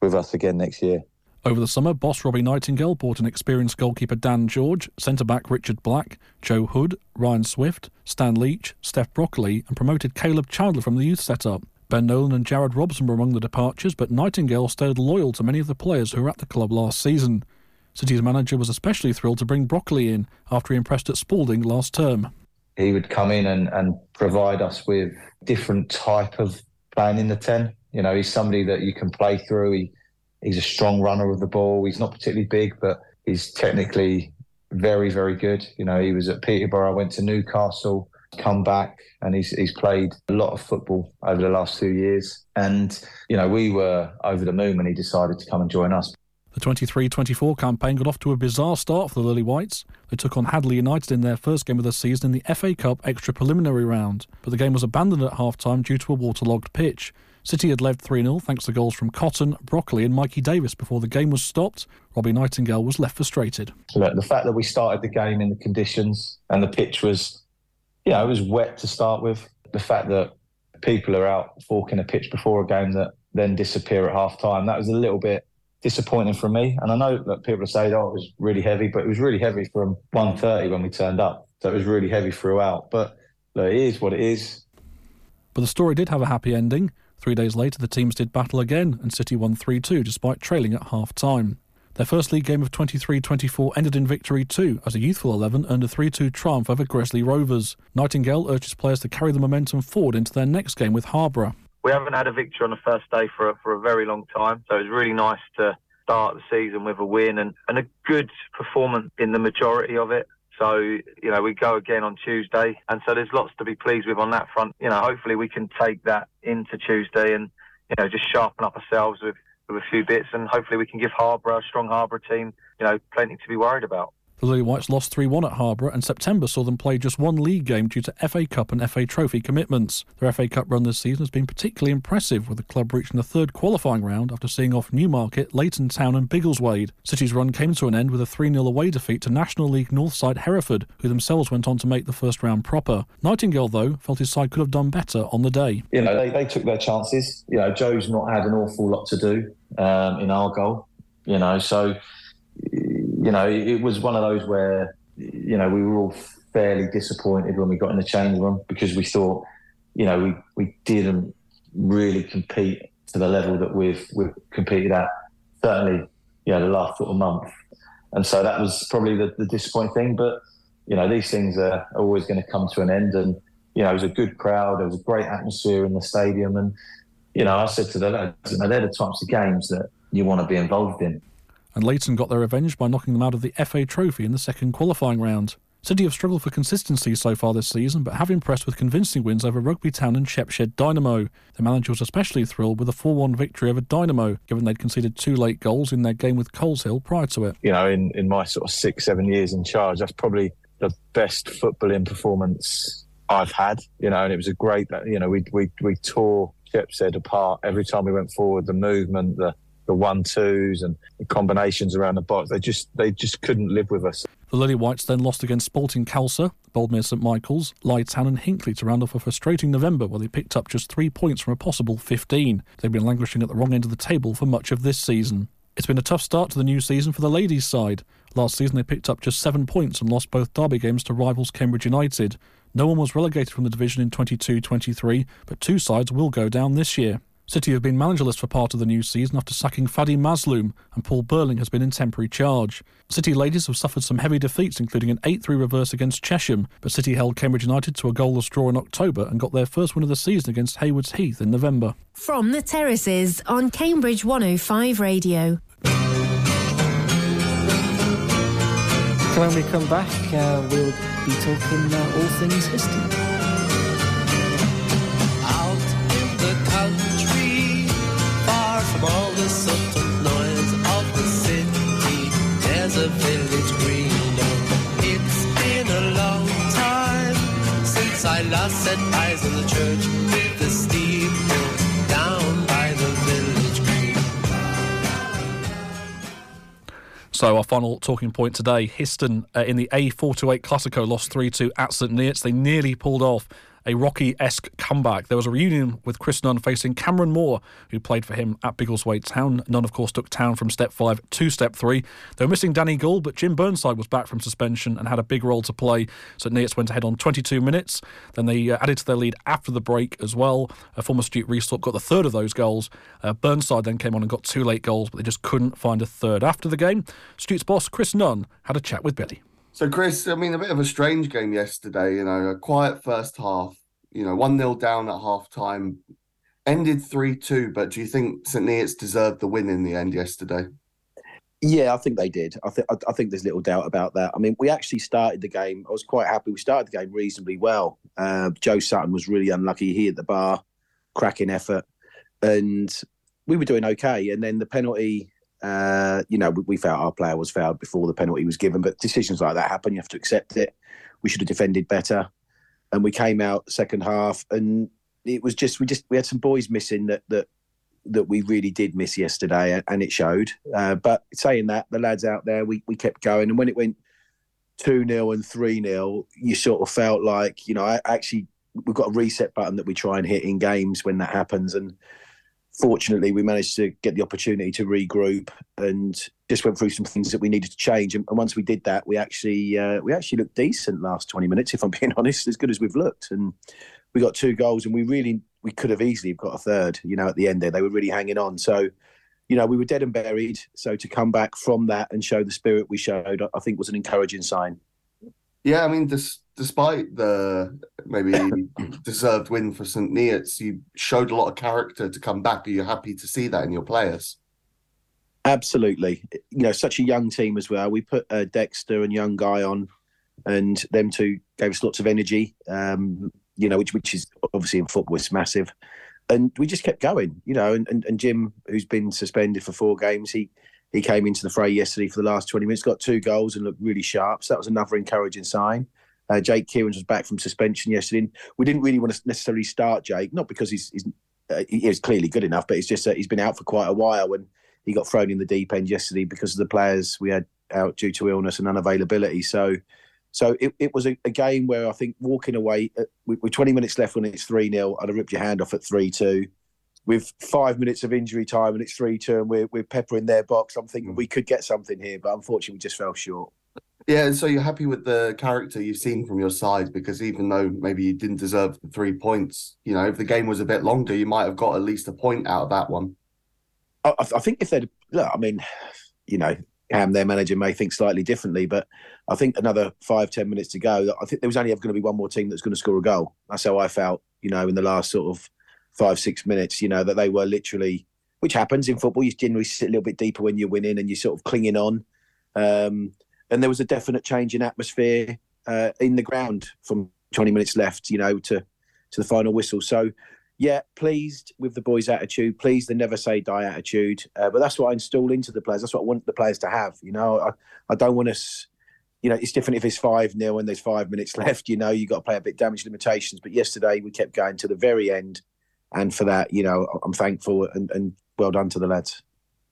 with us again next year. Over the summer, boss Robbie Nightingale bought an experienced goalkeeper Dan George, centre back Richard Black, Joe Hood, Ryan Swift, Stan Leach, Steph Broccoli, and promoted Caleb Chandler from the youth setup. Ben Nolan and Jared Robson were among the departures, but Nightingale stayed loyal to many of the players who were at the club last season. City's manager was especially thrilled to bring Broccoli in after he impressed at Spalding last term he would come in and, and provide us with different type of playing in the 10. You know, he's somebody that you can play through. He, he's a strong runner of the ball. He's not particularly big, but he's technically very, very good. You know, he was at Peterborough, went to Newcastle, come back and he's he's played a lot of football over the last two years. And you know, we were over the moon when he decided to come and join us. The 23 24 campaign got off to a bizarre start for the Lily Whites. They took on Hadley United in their first game of the season in the FA Cup extra preliminary round, but the game was abandoned at half time due to a waterlogged pitch. City had led 3 0 thanks to goals from Cotton, Broccoli, and Mikey Davis before the game was stopped. Robbie Nightingale was left frustrated. Look, the fact that we started the game in the conditions and the pitch was, yeah, it was wet to start with. The fact that people are out forking a pitch before a game that then disappear at half time, that was a little bit disappointing for me. And I know that people say, "Oh, it was really heavy," but it was really heavy from 1:30 when we turned up. So it was really heavy throughout. But look, it is what it is. But the story did have a happy ending. Three days later, the teams did battle again, and City won 3 2 despite trailing at half time. Their first league game of 23 24 ended in victory too, as a youthful 11 earned a 3 2 triumph over Gresley Rovers. Nightingale urges players to carry the momentum forward into their next game with Harborough we haven't had a victory on the first day for a, for a very long time. So it was really nice to start the season with a win and, and a good performance in the majority of it. So, you know, we go again on Tuesday. And so there's lots to be pleased with on that front. You know, hopefully we can take that into Tuesday and, you know, just sharpen up ourselves with, with a few bits. And hopefully we can give Harborough, a strong Harborough team, you know, plenty to be worried about. The Lily Whites lost 3 1 at Harborough, and September saw them play just one league game due to FA Cup and FA Trophy commitments. Their FA Cup run this season has been particularly impressive, with the club reaching the third qualifying round after seeing off Newmarket, Leighton Town, and Biggleswade. City's run came to an end with a 3 0 away defeat to National League Northside Hereford, who themselves went on to make the first round proper. Nightingale, though, felt his side could have done better on the day. You know, they, they took their chances. You know, Joe's not had an awful lot to do um, in our goal, you know, so you know, it was one of those where you know, we were all fairly disappointed when we got in the change room because we thought, you know, we, we didn't really compete to the level that we've we've competed at certainly, you know, the last sort of month. And so that was probably the, the disappointing thing. But, you know, these things are always going to come to an end. And, you know, it was a good crowd, there was a great atmosphere in the stadium. And, you know, I said to the lads, you know, they're the types of games that you want to be involved in and Leighton got their revenge by knocking them out of the FA Trophy in the second qualifying round. City have struggled for consistency so far this season, but have impressed with convincing wins over Rugby Town and Shepshed Dynamo. The manager was especially thrilled with a 4 1 victory over Dynamo, given they'd conceded two late goals in their game with Coleshill prior to it. You know, in, in my sort of six, seven years in charge, that's probably the best footballing performance I've had, you know, and it was a great, you know, we, we, we tore Shepshed apart every time we went forward, the movement, the the one twos and the combinations around the box. They just they just couldn't live with us. The Lily Whites then lost against Sporting Khalsa, Boldmere St Michael's, Town and Hinckley to round off a frustrating November where they picked up just three points from a possible 15. They've been languishing at the wrong end of the table for much of this season. It's been a tough start to the new season for the ladies' side. Last season they picked up just seven points and lost both derby games to rivals Cambridge United. No one was relegated from the division in 22 23, but two sides will go down this year. City have been managerless for part of the new season after sacking Fadi Mazloum, and Paul Burling has been in temporary charge. City ladies have suffered some heavy defeats, including an 8 3 reverse against Chesham, but City held Cambridge United to a goalless draw in October and got their first win of the season against Haywards Heath in November. From the terraces on Cambridge 105 Radio. when we come back, uh, we'll be talking uh, all things history. All the subtle noise of the city. There's a village green. It's been a long time since I last set eyes on the church with the steeple down by the village green. So our final talking point today, Histon uh, in the A428 Classico lost 3-2 at St Neots. They nearly pulled off a Rocky esque comeback. There was a reunion with Chris Nunn facing Cameron Moore, who played for him at Biggleswade Town. Nunn, of course, took Town from step five to step three. They were missing Danny Gould, but Jim Burnside was back from suspension and had a big role to play. So Neots went ahead on 22 minutes. Then they uh, added to their lead after the break as well. Uh, former Stuart Reesthorpe got the third of those goals. Uh, Burnside then came on and got two late goals, but they just couldn't find a third. After the game, Stutes' boss, Chris Nunn, had a chat with Billy. So, Chris, I mean, a bit of a strange game yesterday. You know, a quiet first half. You know, one 0 down at half time, ended three two. But do you think St Neots deserved the win in the end yesterday? Yeah, I think they did. I think I think there's little doubt about that. I mean, we actually started the game. I was quite happy. We started the game reasonably well. Uh, Joe Sutton was really unlucky. He at the bar, cracking effort, and we were doing okay. And then the penalty. Uh, you know, we, we felt our player was fouled before the penalty was given, but decisions like that happen. You have to accept it. We should have defended better, and we came out second half, and it was just we just we had some boys missing that that that we really did miss yesterday, and it showed. Uh, but saying that, the lads out there, we, we kept going, and when it went two 0 and three 0 you sort of felt like you know, I actually we've got a reset button that we try and hit in games when that happens, and fortunately we managed to get the opportunity to regroup and just went through some things that we needed to change. And, and once we did that, we actually uh, we actually looked decent last twenty minutes, if I'm being honest, as good as we've looked, and we got two goals, and we really we could have easily got a third. You know, at the end there, they were really hanging on. So, you know, we were dead and buried. So to come back from that and show the spirit we showed, I think was an encouraging sign. Yeah, I mean, dis- despite the maybe deserved win for St. Neots, you showed a lot of character to come back. Are you happy to see that in your players? Absolutely. You know, such a young team as well. We put uh, Dexter and young guy on, and them two gave us lots of energy. Um, you know, which which is obviously in football it's massive. And we just kept going, you know. And, and, and Jim, who's been suspended for four games, he he came into the fray yesterday for the last 20 minutes, got two goals and looked really sharp. So that was another encouraging sign. Uh, Jake Kearns was back from suspension yesterday. We didn't really want to necessarily start Jake, not because he's, he's uh, he is clearly good enough, but it's just that he's been out for quite a while and he got thrown in the deep end yesterday because of the players we had out due to illness and unavailability. So so it, it was a, a, game where I think walking away uh, with, with 20 minutes left when it's 3 0, I'd have ripped your hand off at 3 2. With five minutes of injury time and it's 3 2 and we're, we're peppering their box, I'm thinking mm. we could get something here, but unfortunately we just fell short. Yeah, and so you're happy with the character you've seen from your side because even though maybe you didn't deserve the three points, you know, if the game was a bit longer, you might have got at least a point out of that one. I, I think if they'd, look, I mean, you know, Ham, their manager, may think slightly differently, but I think another five, ten minutes to go. I think there was only ever going to be one more team that's going to score a goal. That's how I felt, you know, in the last sort of five, six minutes, you know, that they were literally, which happens in football. You generally sit a little bit deeper when you're winning and you're sort of clinging on. Um, and there was a definite change in atmosphere uh, in the ground from 20 minutes left, you know, to, to the final whistle. So, yeah, pleased with the boys' attitude. Pleased the never say die attitude. Uh, but that's what I install into the players. That's what I want the players to have. You know, I, I don't want us. You know, it's different if it's five nil and there's five minutes left. You know, you got to play a bit damage limitations. But yesterday we kept going to the very end, and for that, you know, I'm thankful and, and well done to the lads.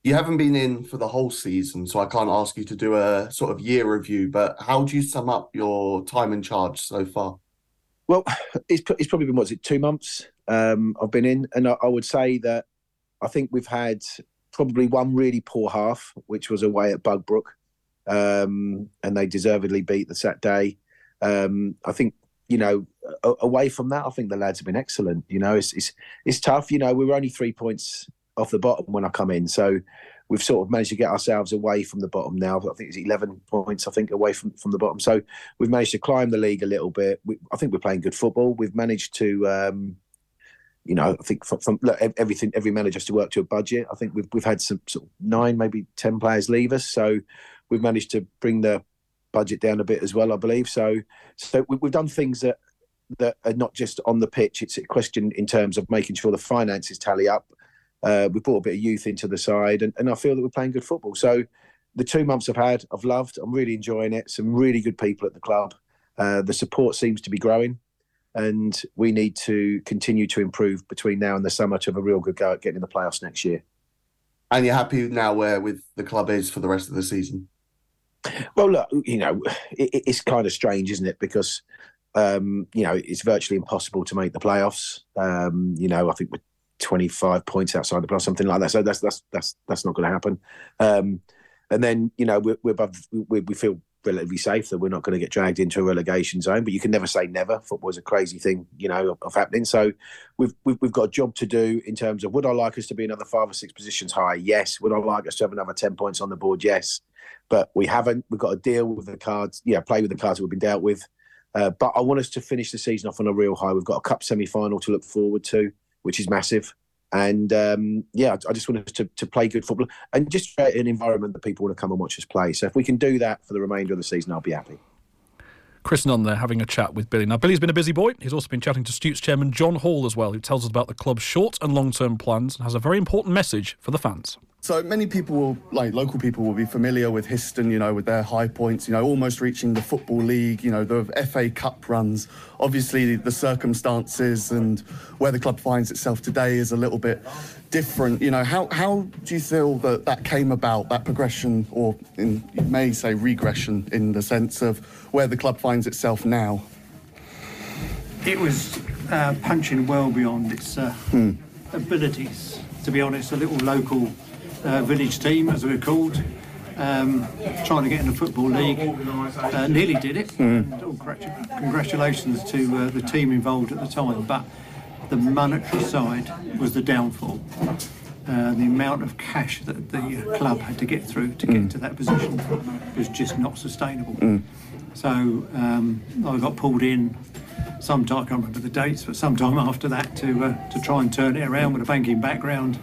You haven't been in for the whole season, so I can't ask you to do a sort of year review. But how do you sum up your time in charge so far? Well, it's, it's probably been what's it two months um, I've been in, and I, I, would say that I think we've had probably one really poor half, which was away at Bugbrooke, um, and they deservedly beat the Sat day. Um, I think you know away from that, I think the lads have been excellent. You know, it's it's it's tough. You know, we were only three points off the bottom when I come in, so we've sort of managed to get ourselves away from the bottom now. I think it's 11 points, I think, away from, from the bottom. So we've managed to climb the league a little bit. We, I think we're playing good football. We've managed to, um, you know, I think from, from look, everything, every manager has to work to a budget. I think we've we've had some sort of nine, maybe ten players leave us, so we've managed to bring the budget down a bit as well. I believe so. So we, we've done things that that are not just on the pitch. It's a question in terms of making sure the finances tally up. Uh, we brought a bit of youth into the side, and, and I feel that we're playing good football. So the two months I've had, I've loved. I'm really enjoying it. Some really good people at the club. Uh, the support seems to be growing and we need to continue to improve between now and the summer to have a real good go at getting in the playoffs next year. And you're happy now where with the club is for the rest of the season? Well, look, you know, it, it's kind of strange, isn't it? Because um, you know it's virtually impossible to make the playoffs. Um, you know, I think we're 25 points outside the playoffs, something like that. So that's that's that's that's not going to happen. Um, and then you know we're, we're above. We, we feel relatively safe that we're not going to get dragged into a relegation zone. But you can never say never. Football is a crazy thing, you know, of, of happening. So we've, we've, we've got a job to do in terms of would I like us to be another five or six positions higher? Yes. Would I like us to have another ten points on the board? Yes. But we haven't. We've got to deal with the cards. Yeah, play with the cards we've been dealt with. Uh, but I want us to finish the season off on a real high. We've got a cup semi final to look forward to, which is massive. And um, yeah, I, I just want us to, to play good football and just create an environment that people want to come and watch us play. So if we can do that for the remainder of the season, I'll be happy. Chris Nunn there having a chat with Billy. Now, Billy's been a busy boy. He's also been chatting to Stutes chairman John Hall as well, who tells us about the club's short and long term plans and has a very important message for the fans. So many people will, like local people, will be familiar with Histon, you know, with their high points, you know, almost reaching the Football League, you know, the FA Cup runs. Obviously, the circumstances and where the club finds itself today is a little bit different. You know, how, how do you feel that that came about, that progression, or in, you may say regression, in the sense of where the club finds itself now? It was uh, punching well beyond its uh, Hmm. abilities. To be honest, a little local uh, village team, as we were called, um, trying to get in the football league, uh, nearly did it. Hmm. And all gratu- congratulations to uh, the team involved at the time, but the monetary side was the downfall. Uh, the amount of cash that the uh, club had to get through to get to that position was just not sustainable. So um, I got pulled in sometime, I can't remember the dates, but sometime after that to uh, to try and turn it around with a banking background.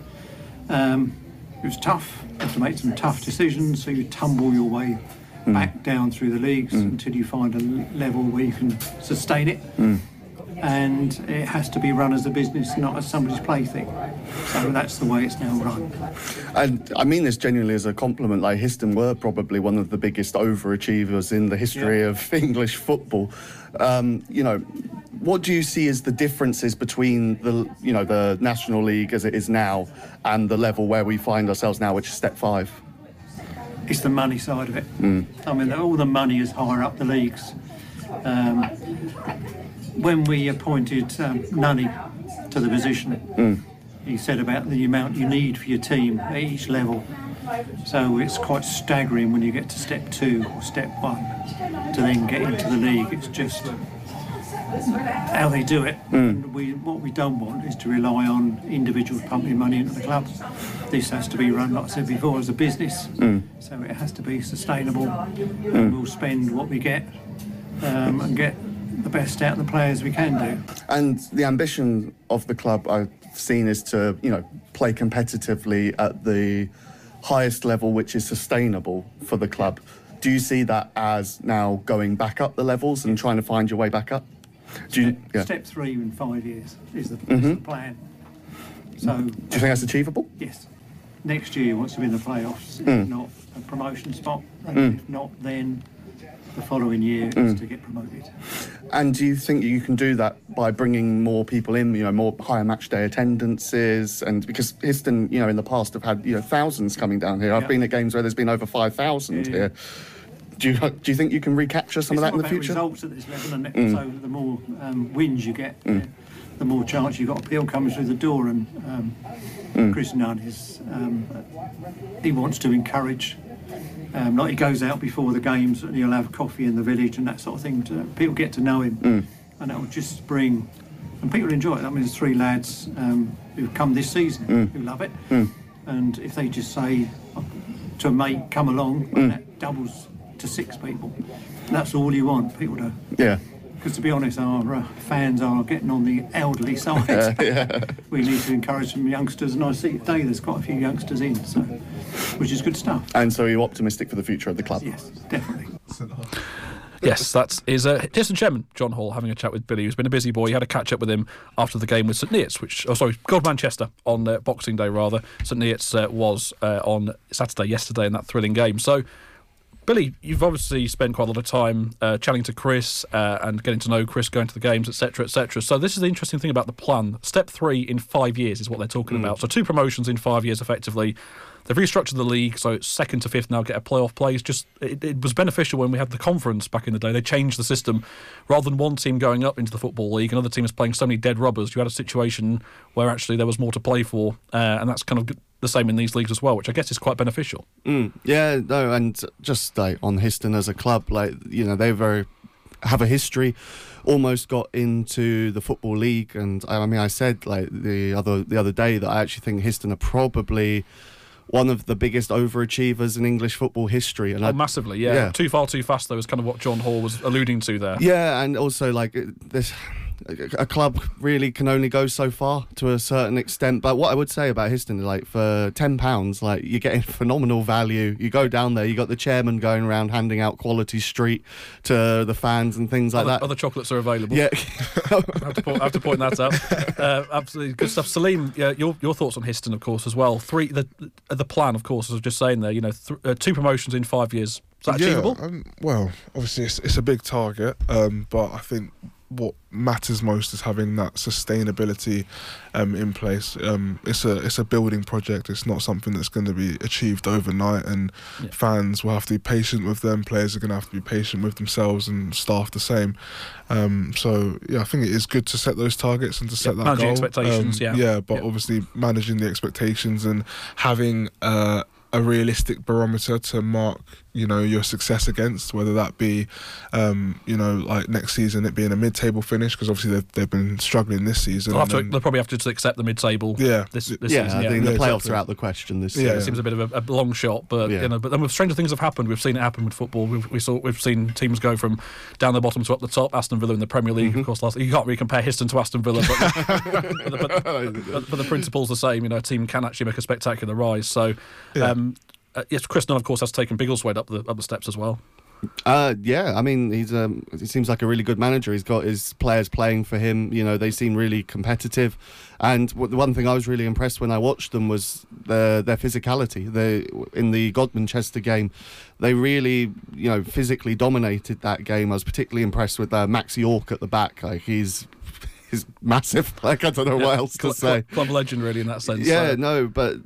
Um, it was tough. You have to make some tough decisions, so you tumble your way back down through the leagues until you find a level where you can sustain it. And it has to be run as a business, not as somebody's plaything. So that's the way it's now run. And I mean this genuinely as a compliment. Like Histon were probably one of the biggest overachievers in the history Yeah. of English football. Um, you know, what do you see as the differences between the you know the National League as it is now and the level where we find ourselves now, which is step five? It's the money side of it. Mm. I mean, all the money is higher up the leagues. Um, when we appointed um, Nunny to the position, Mm. he said about the amount you need for your team at each level. So it's quite staggering when you get to step two or step one to then get into the league. It's just how they do it. And we, what we don't want is to rely on individuals pumping money into the club. This has to be run, like I said before, as a business. Mm. So it has to be sustainable, and we'll spend what we get um, and get the best out of the players we can do. And the ambition of the club I've seen is to, you know, play competitively at the highest level, which is sustainable for the club. Do you see that as now going back up the levels and trying to find your way back up? Do you, yeah. Step three in five years is the, Mhm. the plan. So Do you think that's achievable? yes, next year once to be in the playoffs, Mm. if not a promotion spot, and Mm. if not, then the following year is Mm. to get promoted. And do you think you can do that by bringing more people in, you know, more higher match day attendances? And because Histon, you know, in the past have had, you know, thousands coming down here. I've Yeah. been at games where there's been over 5,000 Yeah. here. Do you, do you think you can recapture some it's of that in the future? results at this level, and? Mm. so the more um, wins you get, Mm. the more chance you've got people coming through the door. And um, Mm. Chris Nunn is um, he wants to encourage. Um, like he goes out before the games and he'll have coffee in the village and that sort of thing. To, people get to know him, Mm. and that will just bring. And people enjoy it. I mean, there's three lads um, who've come this season Mm. who love it. Mm. And if they just say to a mate, "Come along," Mm. that doubles to six people. That's all you want people to. Yeah. Because to be honest, our uh, fans are getting on the elderly side. yeah. We need to encourage some youngsters, and I see today there's quite a few youngsters in, so which is good stuff. And so are you optimistic for the future of the club? Yes, definitely. Yes, that is uh, Histon chairman John Hall having a chat with Billy, who's been a busy boy. He had a catch up with him after the game with St Neots, which oh sorry, Godmanchester on uh, Boxing Day rather. St Neots uh, was uh, on Saturday yesterday in that thrilling game. So. Billy, you've obviously spent quite a lot of time uh, chatting to Chris uh, and getting to know Chris, going to the games, etc., etc. So this is the interesting thing about the plan. Step three in five years is what they're talking about. So two promotions in five years, effectively. They've restructured the league, so it's second to fifth now get a playoff play. It's just it, it was beneficial when we had the conference back in the day. They changed the system rather than one team going up into the football league, another team is playing so many dead rubbers. You had a situation where actually there was more to play for, uh, and that's kind of the same in these leagues as well, which I guess is quite beneficial. Mm, yeah, no, and just like on Histon as a club, like you know, they very have a history. Almost got into the football league, and I mean, I said like the other the other day that I actually think Histon are probably one of the biggest overachievers in English football history. And Oh, I, massively, yeah. yeah. Too far, too fast, though, is kind of what John Hall was alluding to there. Yeah, and also like this, a, a club really can only go so far to a certain extent. But what I would say about Histon, like for ten pounds, like you're getting phenomenal value. You go down there, you got the chairman going around handing out quality street to the fans and things like other, that. Other chocolates are available. Yeah. I, have to point, I have to point that out. Uh, absolutely good stuff. Salim, yeah, your your thoughts on Histon, of course, as well. Three, the the plan, of course, as I was just saying there. You know, th- uh, two promotions in five years. Is that achievable? Yeah, um, well, obviously it's, it's a big target, um, but I think what matters most is having that sustainability um, in place. Um, it's a it's a building project. It's not something that's going to be achieved overnight, and Yeah. fans will have to be patient with them. Players are going to have to be patient with themselves, and staff the same. Um, so yeah, I think it is good to set those targets and to set that managing goal. expectations, Um, yeah. yeah, but Yeah. obviously managing the expectations and having. Uh, a realistic barometer to mark, you know, your success against, whether that be, um, you know, like next season it being a mid-table finish because obviously they've, they've been struggling this season. They'll, have to, they'll probably have to accept the mid-table. Yeah. this, this yeah, season. I think yeah. the playoffs exactly. are out the question this Yeah. year. It seems a bit of a, a long shot, but Yeah. you know, but then with stranger things have happened. We've seen it happen with football. We've we saw we've seen teams go from down the bottom to up the top. Aston Villa in the Premier League, Mm-hmm. of course. Last you can't really compare Histon to Aston Villa, but, but, but, but, but the principle's the same. You know, a team can actually make a spectacular rise. So, um, uh, yes, Chris Nunn, of course, has taken Biggleswade up the up the steps as well. Uh, yeah, I mean, he's um, he seems like a really good manager. He's got his players playing for him. You know, they seem really competitive. And what, the one thing I was really impressed when I watched them was their their physicality. They in the Godmanchester game, they really you know physically dominated that game. I was particularly impressed with uh, Max York at the back. Like he's he's massive. Like I don't know what else to say. club, club legend, really, in that sense. Yeah, so. no, but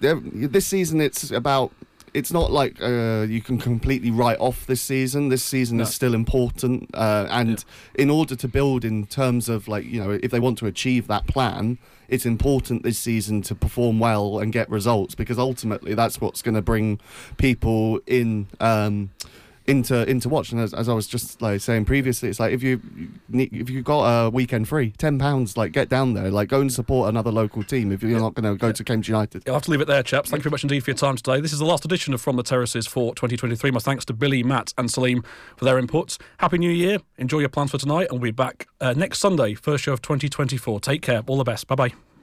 this season it's about. It's not like uh, you can completely write off this season. This season No. is still important, uh, and in order to build in terms of like you know if they want to achieve that plan, it's important this season to perform well and get results because ultimately that's what's going to bring people in. Um, into into watch and as, as I was just like saying previously, it's like if you if you got a weekend free, ten pounds, like get down there, like go and support another local team. If you're not going to go to Cambridge United, I'll have to leave it there, chaps. Thank you very much indeed for your time today. This is the last edition of From the Terraces for 2023. My thanks to Billy, Matt, and Salim for their inputs. Happy New Year. Enjoy your plans for tonight, and we'll be back uh, next Sunday, first show of 2024. Take care. All the best. Bye bye.